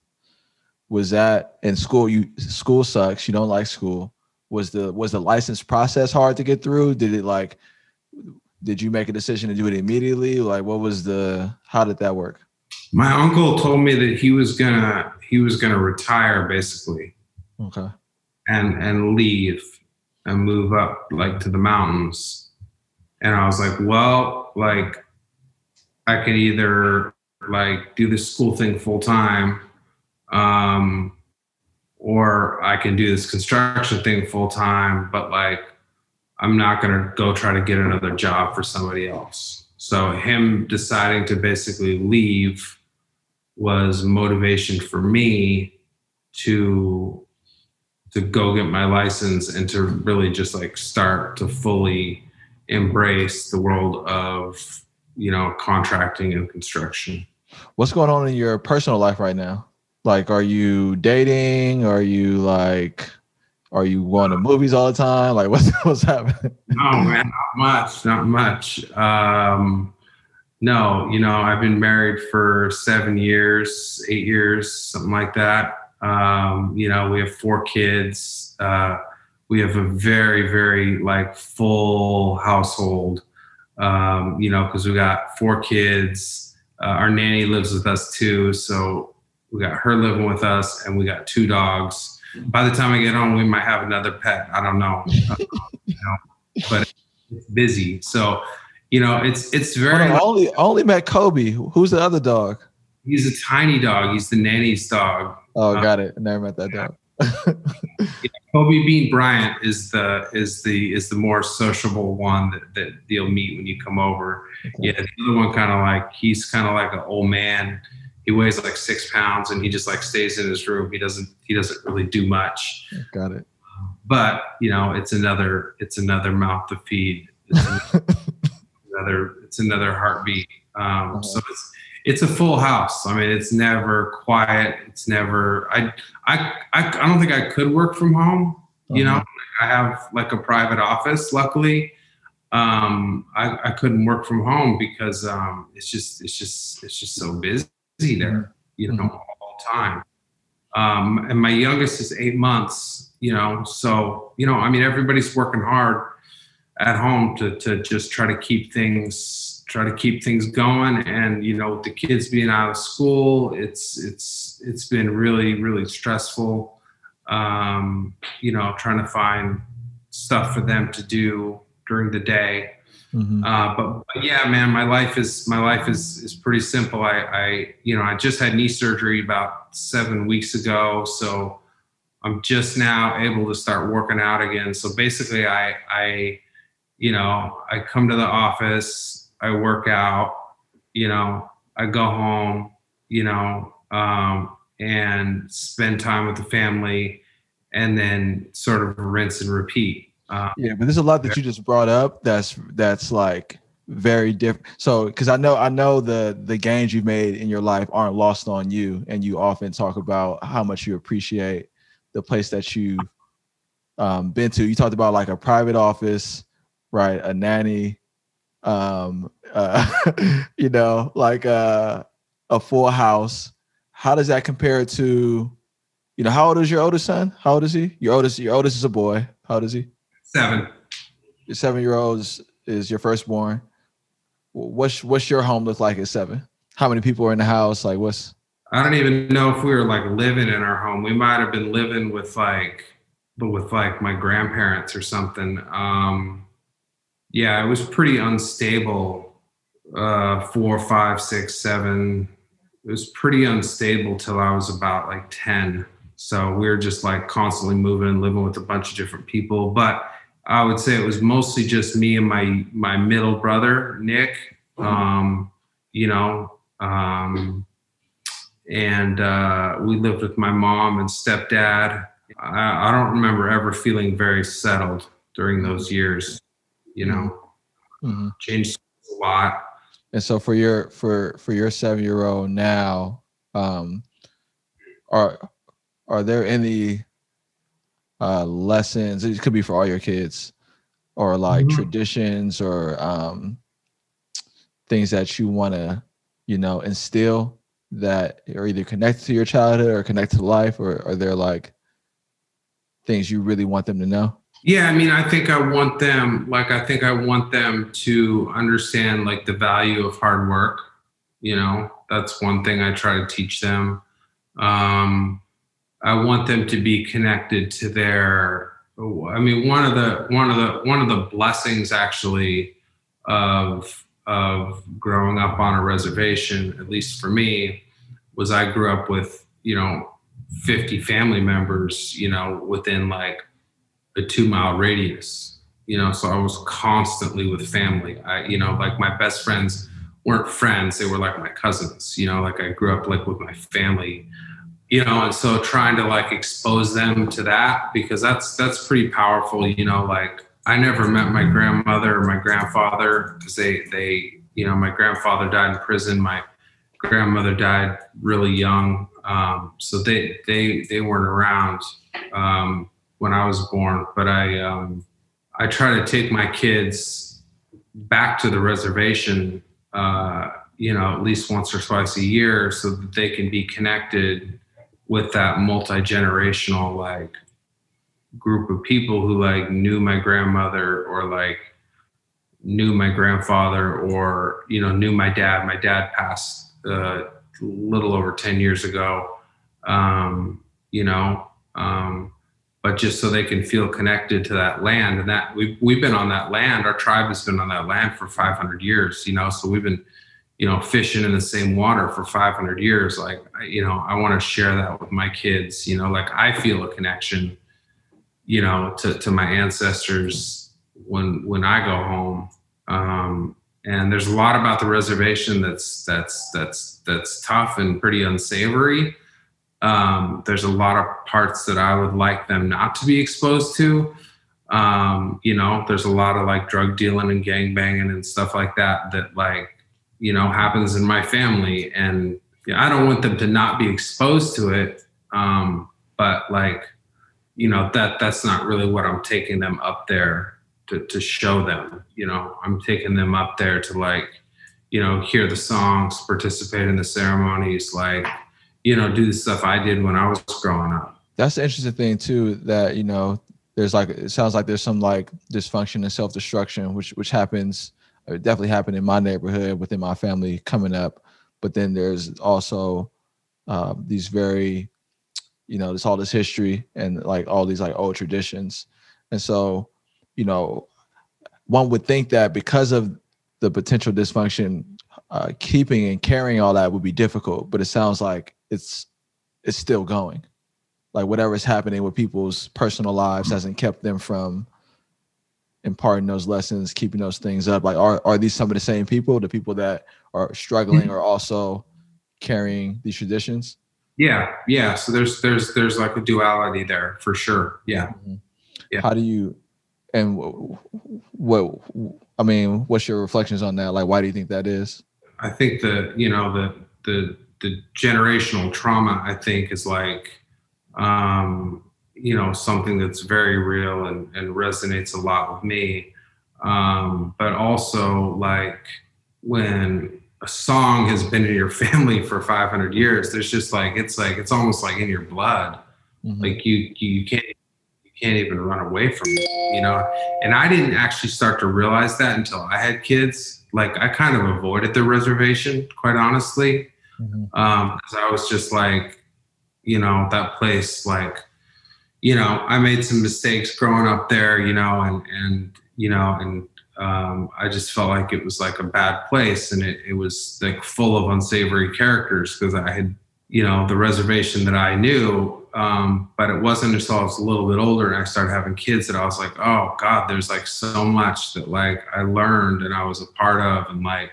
Was that in school? You school sucks. You don't like school. Was the was the license process hard to get through? Did it like? Did you make a decision to do it immediately? Like, what was the? How did that work? My uncle told me that he was gonna he was gonna retire basically Okay. And and leave and move up like to the mountains. And I was like, well, like I could either like do this school thing full time, um, or I can do this construction thing full time, but like I'm not gonna go try to get another job for somebody else. So him deciding to basically leave was motivation for me to to go get my license and to really just like start to fully embrace the world of you know contracting and construction. What's going on in your personal life right now? Like are you dating? Are you like are you going to movies all the time like what's what's happening no man not much not much um no you know i've been married for seven years eight years something like that um, you know, we have four kids. Uh, we have a very, very like full household. Um, you know, because we got four kids. Uh, our nanny lives with us too, so we got her living with us, and we got two dogs. By the time I get home, we might have another pet. I don't know, um, you know but it's busy. So, you know, it's it's very. I only only met Kobe. Who's the other dog? He's a tiny dog. He's the nanny's dog. Oh, um, got it. Never met that dog. yeah, Kobe Bean Bryant is the is the is the more sociable one that, that you'll meet when you come over. Okay. Yeah, the other one kind of like he's kind of like an old man. He weighs like six pounds and he just like stays in his room. He doesn't he doesn't really do much. Got it. But you know, it's another it's another mouth to feed. It's another it's another heartbeat. Um, uh-huh. So it's it's a full house. I mean, it's never quiet. It's never. I I I, I don't think I could work from home. Uh-huh. You know, I have like a private office. Luckily, um, I, I couldn't work from home because um, it's just it's just it's just so busy there. You know, mm-hmm. all the time. Um, and my youngest is eight months. You know, so you know, I mean, everybody's working hard at home to to just try to keep things try to keep things going and you know with the kids being out of school it's it's it's been really really stressful um, you know trying to find stuff for them to do during the day mm-hmm. uh, but, but, yeah man my life is my life is is pretty simple I, I you know i just had knee surgery about seven weeks ago so i'm just now able to start working out again so basically i i you know i come to the office I work out, you know, I go home, you know, um, and spend time with the family and then sort of rinse and repeat. Um, yeah, but there's a lot that you just brought up that's that's like very different. So, because I know I know the the gains you've made in your life aren't lost on you, and you often talk about how much you appreciate the place that you've um, been to. You talked about like a private office, right? A nanny, um, uh, you know, like uh, a full house. How does that compare to, you know, how old is your oldest son? How old is he? Your oldest, your oldest is a boy. How old is he? Seven. Your seven year old is, is your firstborn. What's what's your home look like at seven? How many people are in the house? Like what's I don't even know if we were like living in our home. We might have been living with like but with like my grandparents or something. Um yeah, it was pretty unstable. Uh, four, five, six, seven. It was pretty unstable till I was about like ten. So we were just like constantly moving and living with a bunch of different people. But I would say it was mostly just me and my my middle brother Nick. Um, you know, um, and uh, we lived with my mom and stepdad. I, I don't remember ever feeling very settled during those years you know mm-hmm. changed a lot and so for your for for your seven year old now um are are there any uh lessons it could be for all your kids or like mm-hmm. traditions or um things that you want to you know instill that are either connected to your childhood or connected to life or are there like things you really want them to know yeah, I mean, I think I want them, like, I think I want them to understand, like, the value of hard work. You know, that's one thing I try to teach them. Um, I want them to be connected to their. I mean, one of the one of the one of the blessings actually of of growing up on a reservation, at least for me, was I grew up with you know 50 family members, you know, within like a two mile radius you know so i was constantly with family i you know like my best friends weren't friends they were like my cousins you know like i grew up like with my family you know and so trying to like expose them to that because that's that's pretty powerful you know like i never met my grandmother or my grandfather because they they you know my grandfather died in prison. My grandmother died really young um, so they they they weren't around um, when I was born, but I um, I try to take my kids back to the reservation, uh, you know, at least once or twice a year, so that they can be connected with that multi generational like group of people who like knew my grandmother or like knew my grandfather or you know knew my dad. My dad passed uh, a little over ten years ago. Um, you know, um, but just so they can feel connected to that land and that we've we've been on that land. Our tribe has been on that land for 500 years. You know, so we've been you know fishing in the same water for 500 years. Like you know, I want to share that with my kids. You know, like I feel a connection. You know, to to my ancestors when when I go home. Um, and there's a lot about the reservation that's that's that's that's tough and pretty unsavory. Um, there's a lot of parts that I would like them not to be exposed to. Um, you know, there's a lot of like drug dealing and gang banging and stuff like that that like you know happens in my family, and you know, I don't want them to not be exposed to it. Um, but like, you know, that that's not really what I'm taking them up there to, to show them. You know i'm taking them up there to like you know hear the songs participate in the ceremonies like you know do the stuff i did when i was growing up. That's the interesting thing too that you know there's like it sounds like there's some like dysfunction and self-destruction which which happens it definitely happened in my neighborhood within my family coming up but then there's also um, these very you know there's all this history and like all these like old traditions and so you know, one would think that because of the potential dysfunction, uh, keeping and carrying all that would be difficult. But it sounds like it's it's still going. Like whatever is happening with people's personal lives hasn't kept them from imparting those lessons, keeping those things up. Like are are these some of the same people? The people that are struggling mm-hmm. are also carrying these traditions? Yeah, yeah. So there's there's there's like a duality there for sure. Yeah. Mm-hmm. Yeah. How do you and what I mean, what's your reflections on that? Like, why do you think that is? I think the you know the the the generational trauma. I think is like um, you know something that's very real and, and resonates a lot with me. Um, but also like when a song has been in your family for 500 years, there's just like it's like it's almost like in your blood. Mm-hmm. Like you you can't you can't even run away from it, you know? And I didn't actually start to realize that until I had kids. Like I kind of avoided the reservation, quite honestly. Mm-hmm. Um, cause I was just like, you know, that place, like, you know, I made some mistakes growing up there, you know, and, and, you know, and, um, I just felt like it was like a bad place and it, it was like full of unsavory characters because I had, you know, the reservation that I knew um, but it wasn't until I was a little bit older and I started having kids that I was like, oh God, there's like so much that like I learned and I was a part of, and like,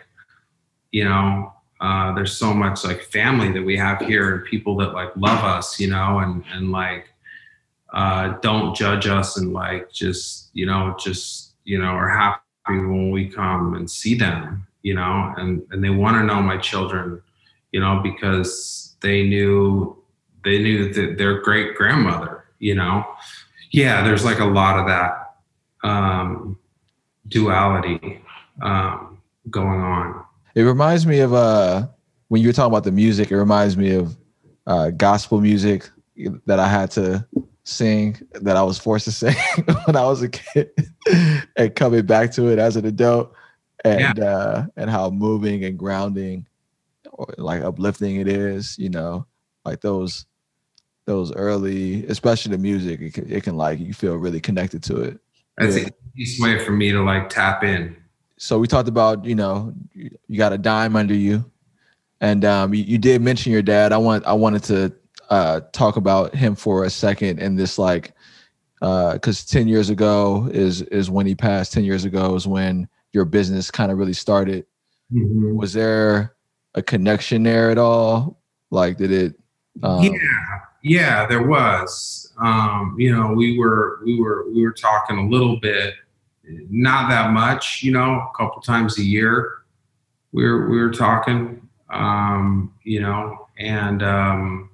you know, uh, there's so much like family that we have here and people that like love us, you know, and and like uh, don't judge us and like just you know just you know are happy when we come and see them, you know, and and they want to know my children, you know, because they knew they knew that their great grandmother, you know, yeah, there's like a lot of that um, duality um, going on. It reminds me of uh, when you were talking about the music. It reminds me of uh, gospel music that I had to sing, that I was forced to sing when I was a kid, and coming back to it as an adult, and yeah. uh, and how moving and grounding, or like uplifting it is. You know, like those those early, especially the music, it can, it can like you feel really connected to it. That's yeah. the easiest way for me to like tap in. So we talked about you know you got a dime under you, and um, you, you did mention your dad. I want I wanted to uh, talk about him for a second and this like because uh, 10 years ago is is when he passed 10 years ago is when your business kind of really started mm-hmm. was there a connection there at all like did it um, yeah yeah, there was. Um, you know, we were we were we were talking a little bit, not that much. You know, a couple times a year. We were we were talking. Um, you know, and um,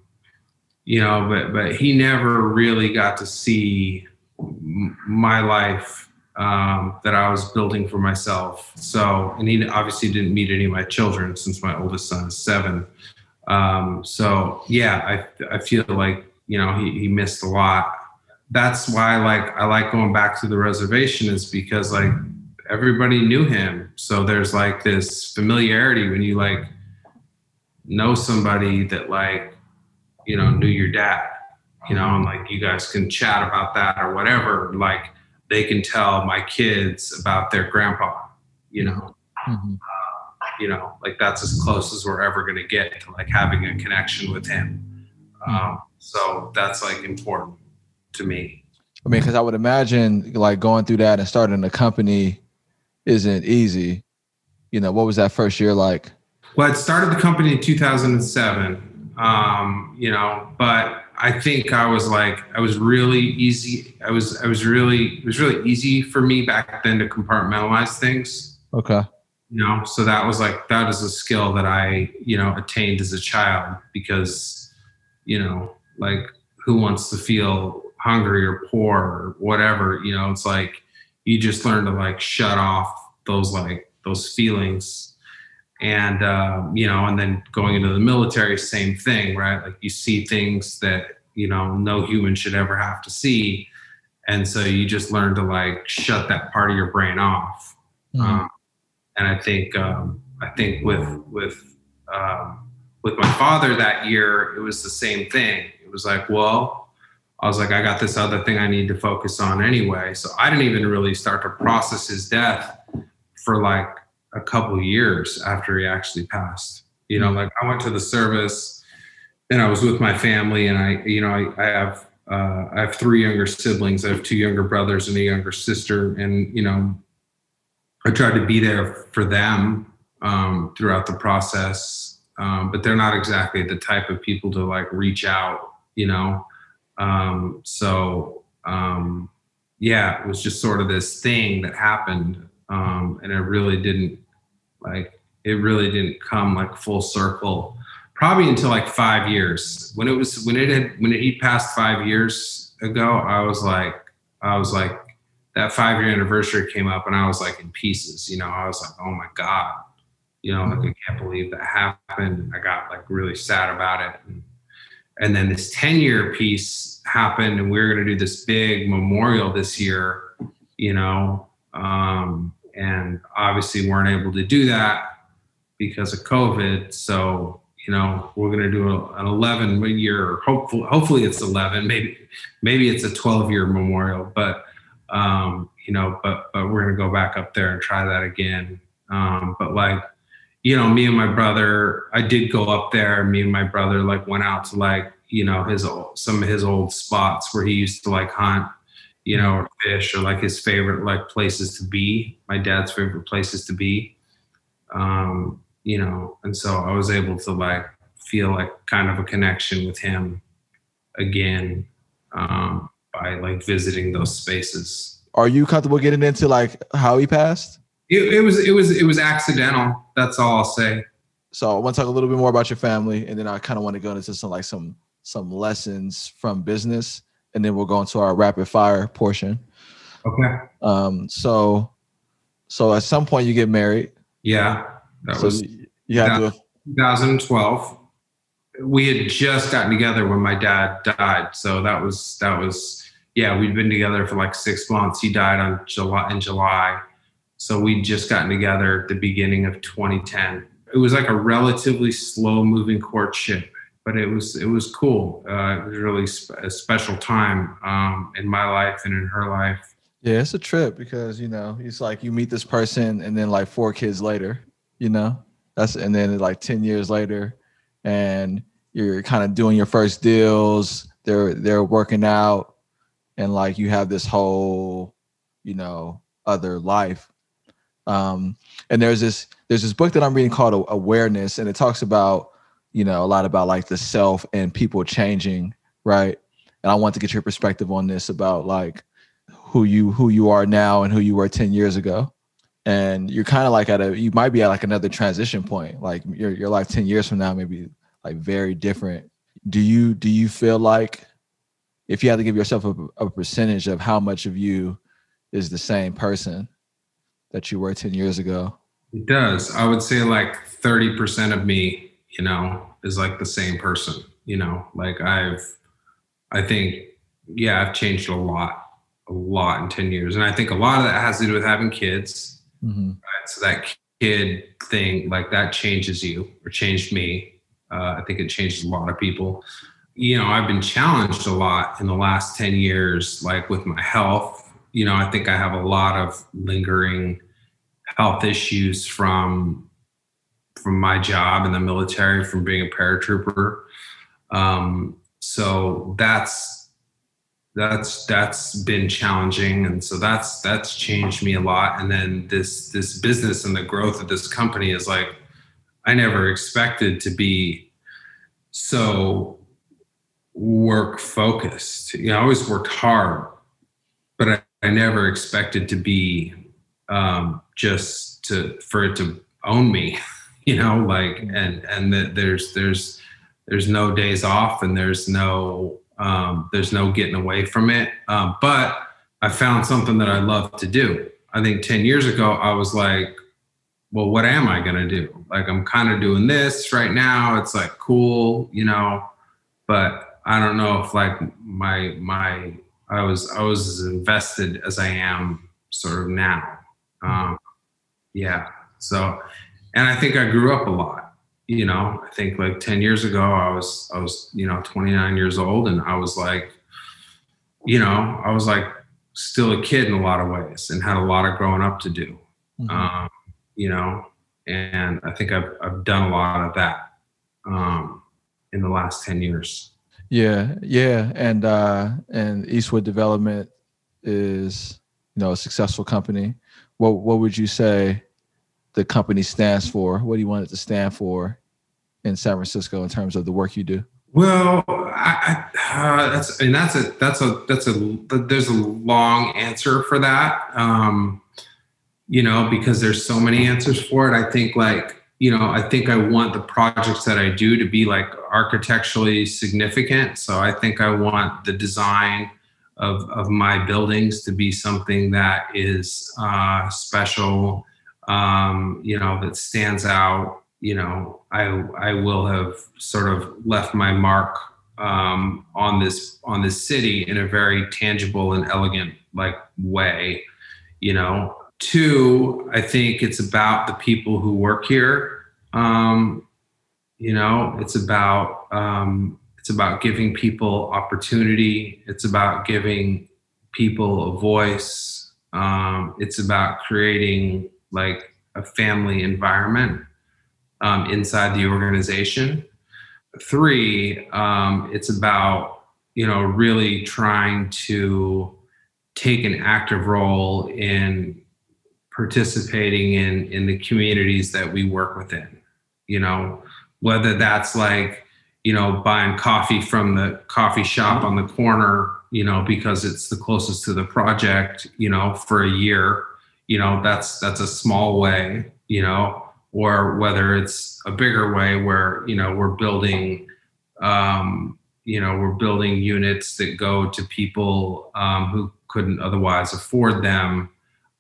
you know, but but he never really got to see my life um, that I was building for myself. So, and he obviously didn't meet any of my children since my oldest son is seven. Um, so yeah, I I feel like you know he he missed a lot. That's why like I like going back to the reservation is because like everybody knew him. So there's like this familiarity when you like know somebody that like, you know, knew your dad, you know, and like you guys can chat about that or whatever. Like they can tell my kids about their grandpa, you know. Mm-hmm. Uh, you know, like that's as close as we're ever going to get to like having a connection with him. Mm-hmm. Um, so that's like important to me. I mean, because I would imagine like going through that and starting a company isn't easy. You know, what was that first year like? Well, I started the company in 2007. Um, you know, but I think I was like, I was really easy. I was, I was really, it was really easy for me back then to compartmentalize things. Okay. You know, so that was like, that is a skill that I, you know, attained as a child because, you know, like who wants to feel hungry or poor or whatever, you know, it's like you just learn to like shut off those like those feelings. And uh, you know, and then going into the military, same thing, right? Like you see things that you know no human should ever have to see, and so you just learn to like shut that part of your brain off. Mm-hmm. Um, and I think um, I think with with um, with my father that year, it was the same thing. It was like, well, I was like, I got this other thing I need to focus on anyway. So I didn't even really start to process his death for like a couple years after he actually passed. You know, like I went to the service and I was with my family and I, you know, I, I have, uh, I have three younger siblings. I have two younger brothers and a younger sister. And, you know, I tried to be there for them um, throughout the process. Um, but they're not exactly the type of people to like reach out, you know, um, so um, yeah, it was just sort of this thing that happened, um, and it really didn't like it really didn't come like full circle. Probably until like five years when it was when it had when it he passed five years ago. I was like I was like that five year anniversary came up and I was like in pieces. You know, I was like, oh my god, you know, like I can't believe that happened. I got like really sad about it. And, and then this 10 year piece happened and we are going to do this big memorial this year you know um, and obviously weren't able to do that because of covid. So you know we're going to do an 11 year hopefully hopefully it's 11 maybe maybe it's a 12 year memorial but um, you know but but we're going to go back up there and try that again. Um, but like you know, me and my brother, I did go up there. Me and my brother like went out to like, you know, his old, some of his old spots where he used to like hunt, you know, or fish or like his favorite like places to be, my dad's favorite places to be. Um, you know, and so I was able to like feel like kind of a connection with him again um, by like visiting those spaces. Are you comfortable getting into like how he passed? It, it, was it was it was accidental. That's all I'll say. So I want to talk a little bit more about your family, and then I kind of want to go into some like some some lessons from business, and then we'll go into our rapid fire portion. Okay. Um. So, so at some point you get married. Yeah, that so was you had 2012. We had just gotten together when my dad died, so that was that was yeah. We'd been together for like six months. He died on July in July so we'd just gotten together at the beginning of 2010. It was like a relatively slow moving courtship, but it was it was cool. Uh, it was really sp- a special time um, in my life and in her life. Yeah, it's a trip because you know it's like you meet this person and then like four kids later, you know, that's and then like ten years later, and you're kind of doing your first deals. They're they're working out, and like you have this whole, you know, other life um, and there's this there's this book that I'm reading called Awareness, and it talks about you know a lot about like the self and people changing, right? And I want to get your perspective on this about like who you who you are now and who you were 10 years ago. And you're kind of like at a you might be at like another transition point. Like your your life 10 years from now maybe like very different. Do you do you feel like if you had to give yourself a, a percentage of how much of you is the same person that you were 10 years ago? It does. I would say like 30% of me, you know, is like the same person, you know, like I've, I think, yeah, I've changed a lot, a lot in 10 years. And I think a lot of that has to do with having kids. Mm-hmm. Right? So that kid thing, like that changes you or changed me. Uh, I think it changes a lot of people. You know, I've been challenged a lot in the last 10 years, like with my health. You know, I think I have a lot of lingering health issues from from my job in the military, from being a paratrooper. Um, so that's that's that's been challenging. And so that's that's changed me a lot. And then this this business and the growth of this company is like i never expected to be so work focused. You know i always worked hard but i, I never expected to be um, just to for it to own me you know like and and that there's there's there's no days off and there's no um, there's no getting away from it. Um, but I found something that I love to do. I think 10 years ago, I was like, well, what am I going to do? Like, I'm kind of doing this right now. It's like cool, you know, but I don't know if like my, my, I was, I was as invested as I am sort of now. Um, yeah. So, and I think I grew up a lot you know, I think like 10 years ago, I was, I was, you know, 29 years old and I was like, you know, I was like still a kid in a lot of ways and had a lot of growing up to do, mm-hmm. um, you know, and I think I've, I've done a lot of that um, in the last 10 years. Yeah. Yeah. And, uh, and Eastwood Development is, you know, a successful company. What, what would you say the company stands for? What do you want it to stand for in San Francisco in terms of the work you do? Well, I, uh, that's I mean that's a that's a that's a there's a long answer for that. Um, you know, because there's so many answers for it. I think like you know, I think I want the projects that I do to be like architecturally significant. So I think I want the design of of my buildings to be something that is uh, special um, you know, that stands out, you know, I I will have sort of left my mark um, on this on this city in a very tangible and elegant like way, you know. Two, I think it's about the people who work here. Um, you know, it's about um, it's about giving people opportunity. It's about giving people a voice. Um, it's about creating like a family environment um, inside the organization. Three, um, it's about you know really trying to take an active role in participating in in the communities that we work within. You know, whether that's like you know buying coffee from the coffee shop on the corner, you know, because it's the closest to the project, you know, for a year you know that's that's a small way you know or whether it's a bigger way where you know we're building um, you know we're building units that go to people um, who couldn't otherwise afford them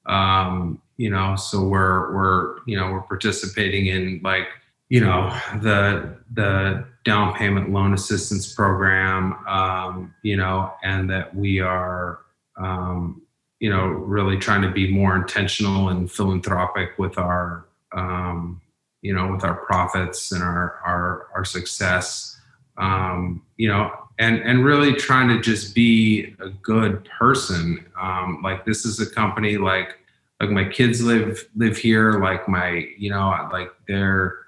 um, you know so we're we're you know we're participating in like you know the the down payment loan assistance program um, you know and that we are um, you know, really trying to be more intentional and philanthropic with our, um, you know, with our profits and our our our success. Um, you know, and and really trying to just be a good person. Um, like this is a company like like my kids live live here. Like my you know like they're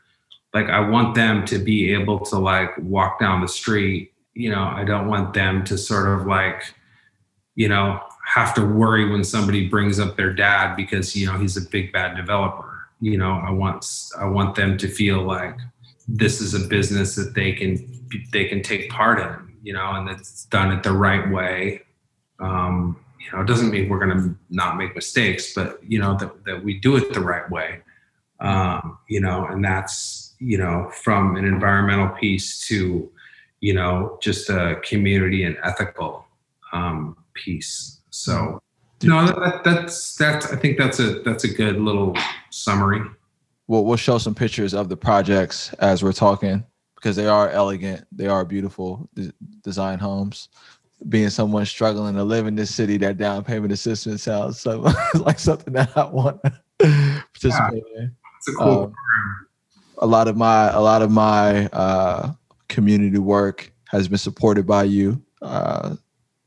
like I want them to be able to like walk down the street. You know, I don't want them to sort of like you know have to worry when somebody brings up their dad because you know he's a big bad developer. You know i want i want them to feel like this is a business that they can they can take part in you know and it's done it the right way. Um, you know it doesn't mean we're going to not make mistakes but you know that, that we do it the right way. Um, you know and that's you know from an environmental piece to you know just a community and ethical um, piece so no, that, that's that's I think that's a that's a good little summary. Well, we'll show some pictures of the projects as we're talking because they are elegant, they are beautiful design homes. Being someone struggling to live in this city, that down payment assistance sounds so, like something that I want participating. Yeah, it's a cool um, a lot of my a lot of my uh, community work has been supported by you. Uh,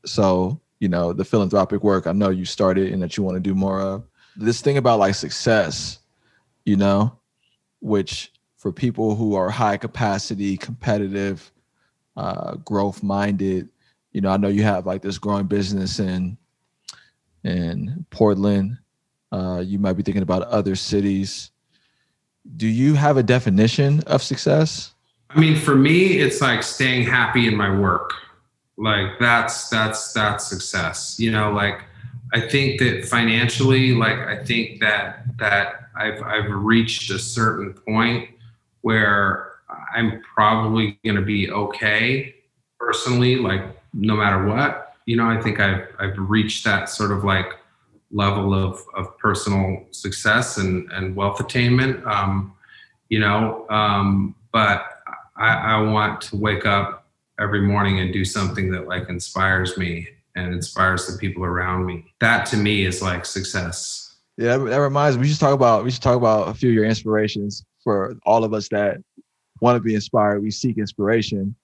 so you know the philanthropic work I know you started and that you want to do more of. This thing about like success, you know, which for people who are high capacity, competitive, uh, growth minded, you know, I know you have like this growing business in in Portland. Uh, you might be thinking about other cities. Do you have a definition of success? I mean, for me, it's like staying happy in my work. Like that's that's that's success. You know, like I think that financially, like I think that that I've I've reached a certain point where I'm probably going to be okay personally, like no matter what. You know, I think I've I've reached that sort of like level of of personal success and and wealth attainment. Um, you know, um, but I, I want to wake up every morning and do something that like inspires me and inspires the people around me. That to me is like success. Yeah, that reminds me. We should talk about we should talk about a few of your inspirations for all of us that want to be inspired. We seek inspiration.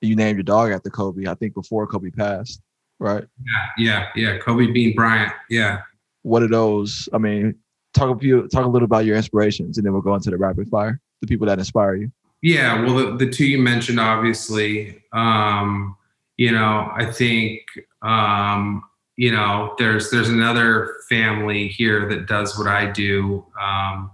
You named your dog after Kobe. I think before Kobe passed, right? Yeah, yeah, yeah. Kobe Bean Bryant. Yeah. What are those? I mean, talk a few, talk a little about your inspirations, and then we'll go into the rapid fire. The people that inspire you. Yeah, well, the, the two you mentioned, obviously. Um, you know, I think um, you know there's there's another family here that does what I do. Um,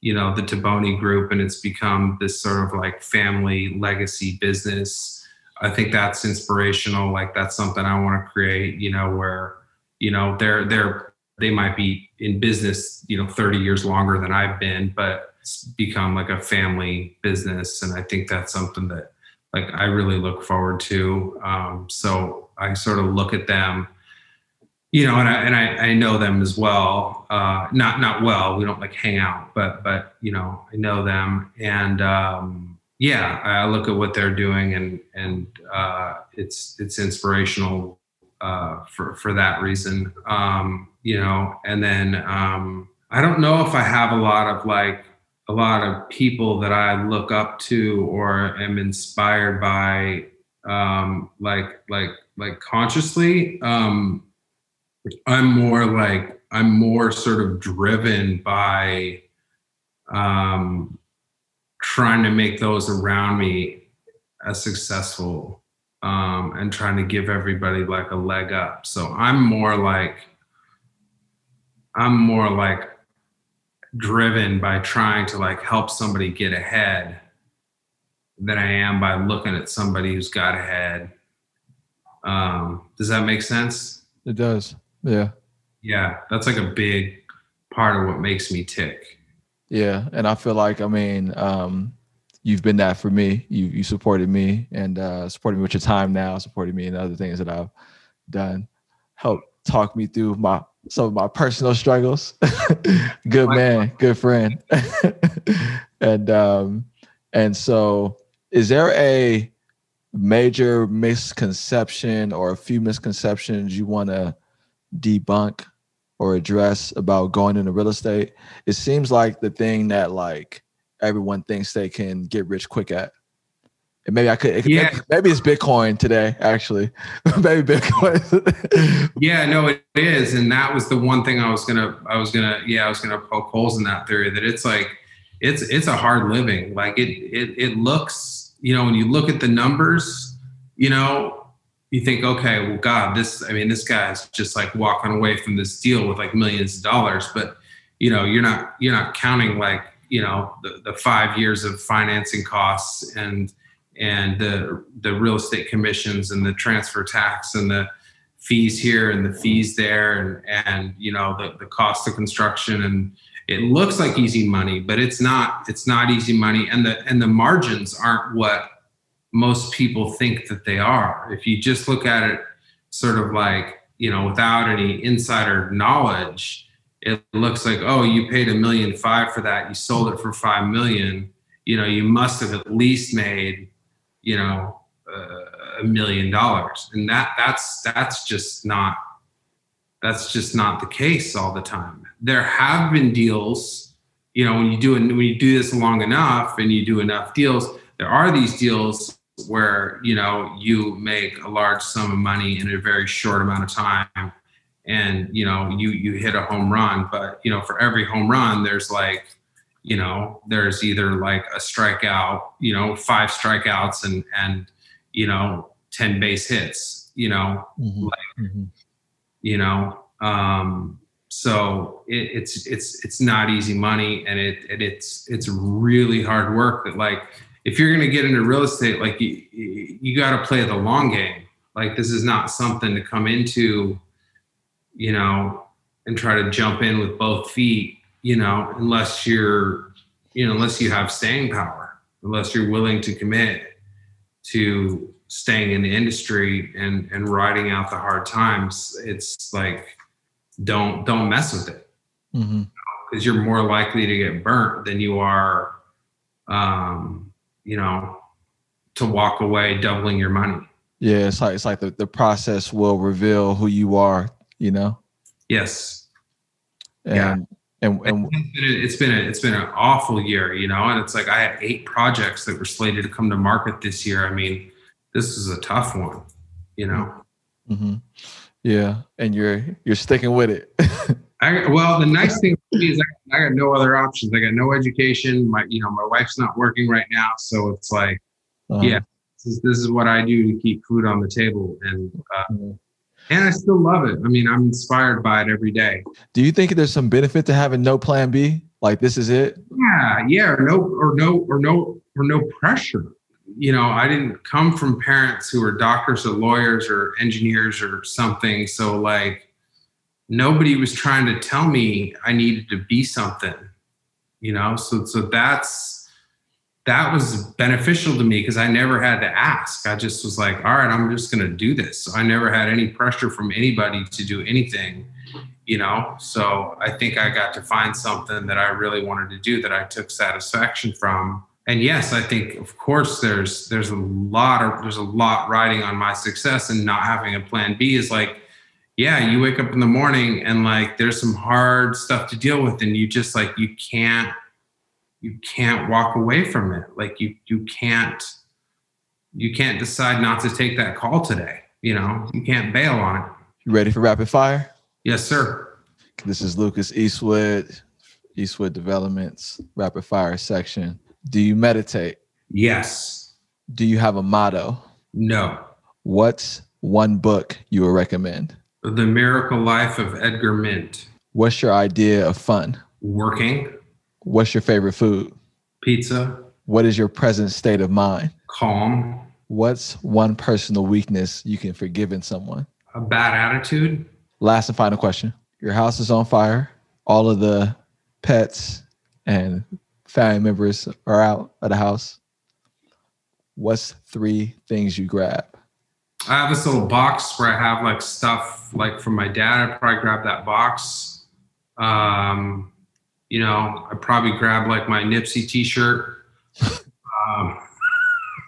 you know, the Taboni Group, and it's become this sort of like family legacy business. I think that's inspirational. Like that's something I want to create. You know, where you know they're they're they might be in business, you know, 30 years longer than I've been, but become like a family business and i think that's something that like i really look forward to. Um, so i sort of look at them you know and i and i, I know them as well. Uh, not not well we don't like hang out but but you know i know them. And um, yeah i look at what they're doing and and uh, it's it's inspirational uh, for for that reason. Um, you know and then um, i don't know if i have a lot of like a lot of people that I look up to or am inspired by, um, like like like consciously. Um, I'm more like I'm more sort of driven by um, trying to make those around me as successful um, and trying to give everybody like a leg up. So I'm more like I'm more like driven by trying to like help somebody get ahead than I am by looking at somebody who's got ahead. Um, does that make sense? It does. Yeah. Yeah. That's like a big part of what makes me tick. Yeah. And I feel like, I mean, um, you've been that for me. You, you supported me and, uh, supported me with your time now, supported me in other things that I've done. Help talk me through my some of my personal struggles. good man, good friend. and um, and so is there a major misconception or a few misconceptions you want to debunk or address about going into real estate? It seems like the thing that like everyone thinks they can get rich quick at. Maybe I could. Yeah. Maybe, maybe, it's Bitcoin today. Actually, maybe Bitcoin. yeah, no, it is, and that was the one thing I was gonna. I was gonna. Yeah, I was gonna poke holes in that theory. That it's like, it's it's a hard living. Like it it it looks. You know, when you look at the numbers, you know, you think, okay, well, God, this. I mean, this guy's just like walking away from this deal with like millions of dollars, but you know, you're not you're not counting like you know the, the five years of financing costs and and the the real estate commissions and the transfer tax and the fees here and the fees there and and you know the, the cost of construction. And it looks like easy money but it's not it's not easy money. And the and the margins aren't what most people think that they are. If you just look at it sort of like you know without any insider knowledge it looks like oh you paid a million five for that. You sold it for five million. You know you must have at least made you know uh, a million dollars. And that that's that's just not that's just not the case all the time. There have been deals, you know, when you do when you do this long enough and you do enough deals, there are these deals where you know you make a large sum of money in a very short amount of time and you know you you hit a home run. But you know for every home run there's like you know there's either like a strikeout you know five strikeouts and and you know 10 base hits you know mm-hmm. like mm-hmm. you know um so it, it's it's it's not easy money and it, it it's it's really hard work that like if you're going to get into real estate, like you, you got to play the long game. Like this is not something to come into, you know, and try to jump in with both feet, you know, unless you're, you know, unless you have staying power, unless you're willing to commit to staying in the industry and and riding out the hard times. It's like don't don't mess with it because mm-hmm. you're more likely to get burnt than you are um, you know, to walk away doubling your money. Yeah, it's like it's like the, the process will reveal who you are, you know? Yes. And, yeah. And, and it's been, a, it's been a, it's been an awful year, you know, and it's like I had eight projects that were slated to come to market this year. I mean, this is a tough one, you know. Mm-hmm. Yeah, and you're you're sticking with it. I, well, the nice thing is I, I, got no other options. I got no education. My, you know, my wife's not working right now, so it's like, uh-huh. yeah, this is, this is, what I do to keep food on the table, and uh, mm-hmm. And I still love it. I mean, I'm inspired by it every day. Do you think there's some benefit to having no plan B? Like this is it? Yeah, yeah, or no, or no, or no, or no pressure. You know, I didn't come from parents who were doctors or lawyers or engineers or something. So like nobody was trying to tell me I needed to be something, you know? So, so that's, that was beneficial to me because I never had to ask. I just was like, all right, I'm just going to do this. So I never had any pressure from anybody to do anything, you know? So I think I got to find something that I really wanted to do that I took satisfaction from. And yes, I think of course there's there's a lot of there's a lot riding on my success and not having a plan B is like yeah, you wake up in the morning and like there's some hard stuff to deal with, and you just like you can't you can't walk away from it. Like you you can't you can't decide not to take that call today. You know, you can't bail on it. You ready for rapid fire? Yes, sir. This is Lucas Eastwood, Eastwood Developments rapid fire section. Do you meditate? Yes. Do you have a motto? No. What's one book you would recommend? The Miracle Life of Edgar Mint. What's your idea of fun? Working. What's your favorite food? Pizza. What is your present state of mind? Calm. What's one personal weakness you can forgive in someone? A bad attitude. Last and final question. Your house is on fire. All of the pets and family members are out of the house. What's three things you grab? I have this little box where I have like stuff like from my dad. I probably grab that box. Um, you know, I probably grab like my Nipsey T-shirt. um,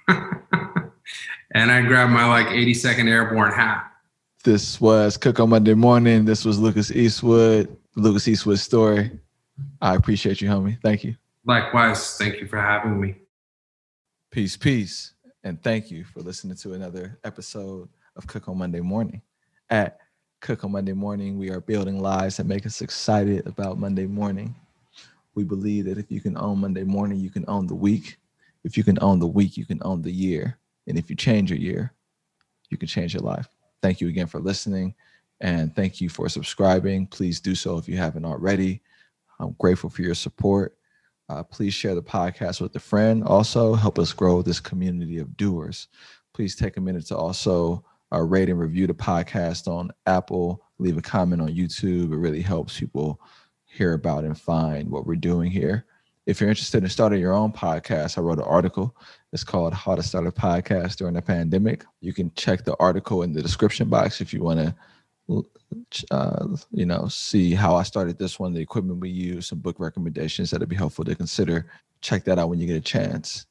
and I grab my like 82nd Airborne hat. This was Cook on Monday Morning. This was Lucas Eastwood, Lucas Eastwood story. I appreciate you, homie. Thank you. Likewise. Thank you for having me. Peace, peace. And thank you for listening to another episode of Cook on Monday Morning. At Cook on Monday Morning, we are building lives that make us excited about Monday morning. We believe that if you can own Monday morning, you can own the week. If you can own the week, you can own the year. And if you change your year, you can change your life. Thank you again for listening. And thank you for subscribing. Please do so if you haven't already. I'm grateful for your support. Uh, please share the podcast with a friend. Also, help us grow this community of doers. Please take a minute to also uh, rate and review the podcast on Apple. Leave a comment on YouTube. It really helps people hear about and find what we're doing here. If you're interested in starting your own podcast, I wrote an article. It's called How to Start a Podcast During the Pandemic. You can check the article in the description box if you want to uh, you know, see how I started this one, the equipment we use, some book recommendations that'd be helpful to consider. Check that out when you get a chance.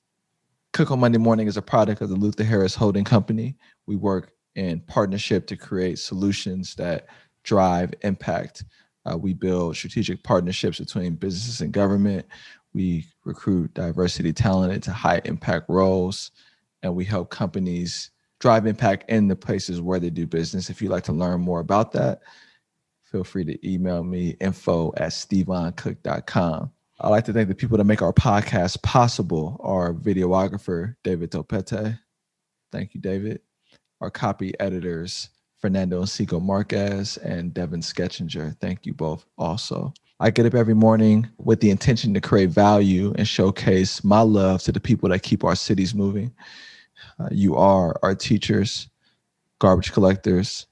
Cook on Monday Morning is a product of the Luther Harris Holding Company. We work in partnership to create solutions that drive impact Uh, we build strategic partnerships between businesses and government. We recruit diversity talent into high impact roles, and we help companies drive impact in the places where they do business. If you'd like to learn more about that, feel free to email me info at stevoncook.com. I'd like to thank the people that make our podcast possible. Our videographer, David Topete. Thank you, David. Our copy editors, Fernando Encico Marquez and Devin Sketchinger. Thank you both also. I get up every morning with the intention to create value and showcase my love to the people that keep our cities moving. Uh, you are our teachers, garbage collectors,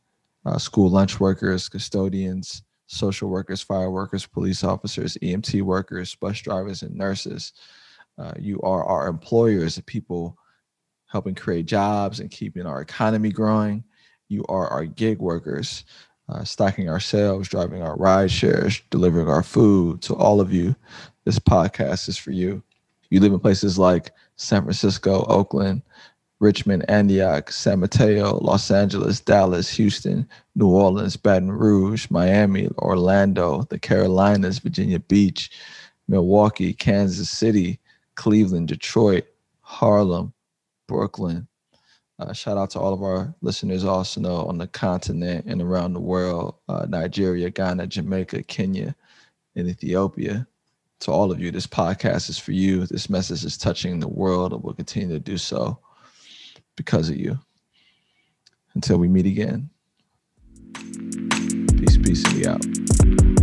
uh, school lunch workers, custodians, social workers, fire workers, police officers, EMT workers, bus drivers, and nurses. Uh, you are our employers, the people helping create jobs and keeping our economy growing. You are our gig workers, uh, stocking our shelves, driving our ride shares, delivering our food to all of you. This podcast is for you. You live in places like San Francisco, Oakland, Richmond, Antioch, San Mateo, Los Angeles, Dallas, Houston, New Orleans, Baton Rouge, Miami, Orlando, the Carolinas, Virginia Beach, Milwaukee, Kansas City, Cleveland, Detroit, Harlem, Brooklyn. Uh, shout out to all of our listeners also on the continent and around the world uh, Nigeria, Ghana, Jamaica, Kenya, and Ethiopia. To all of you, this podcast is for you. This message is touching the world and will continue to do so because of you. Until we meet again. Peace, peace, and we out.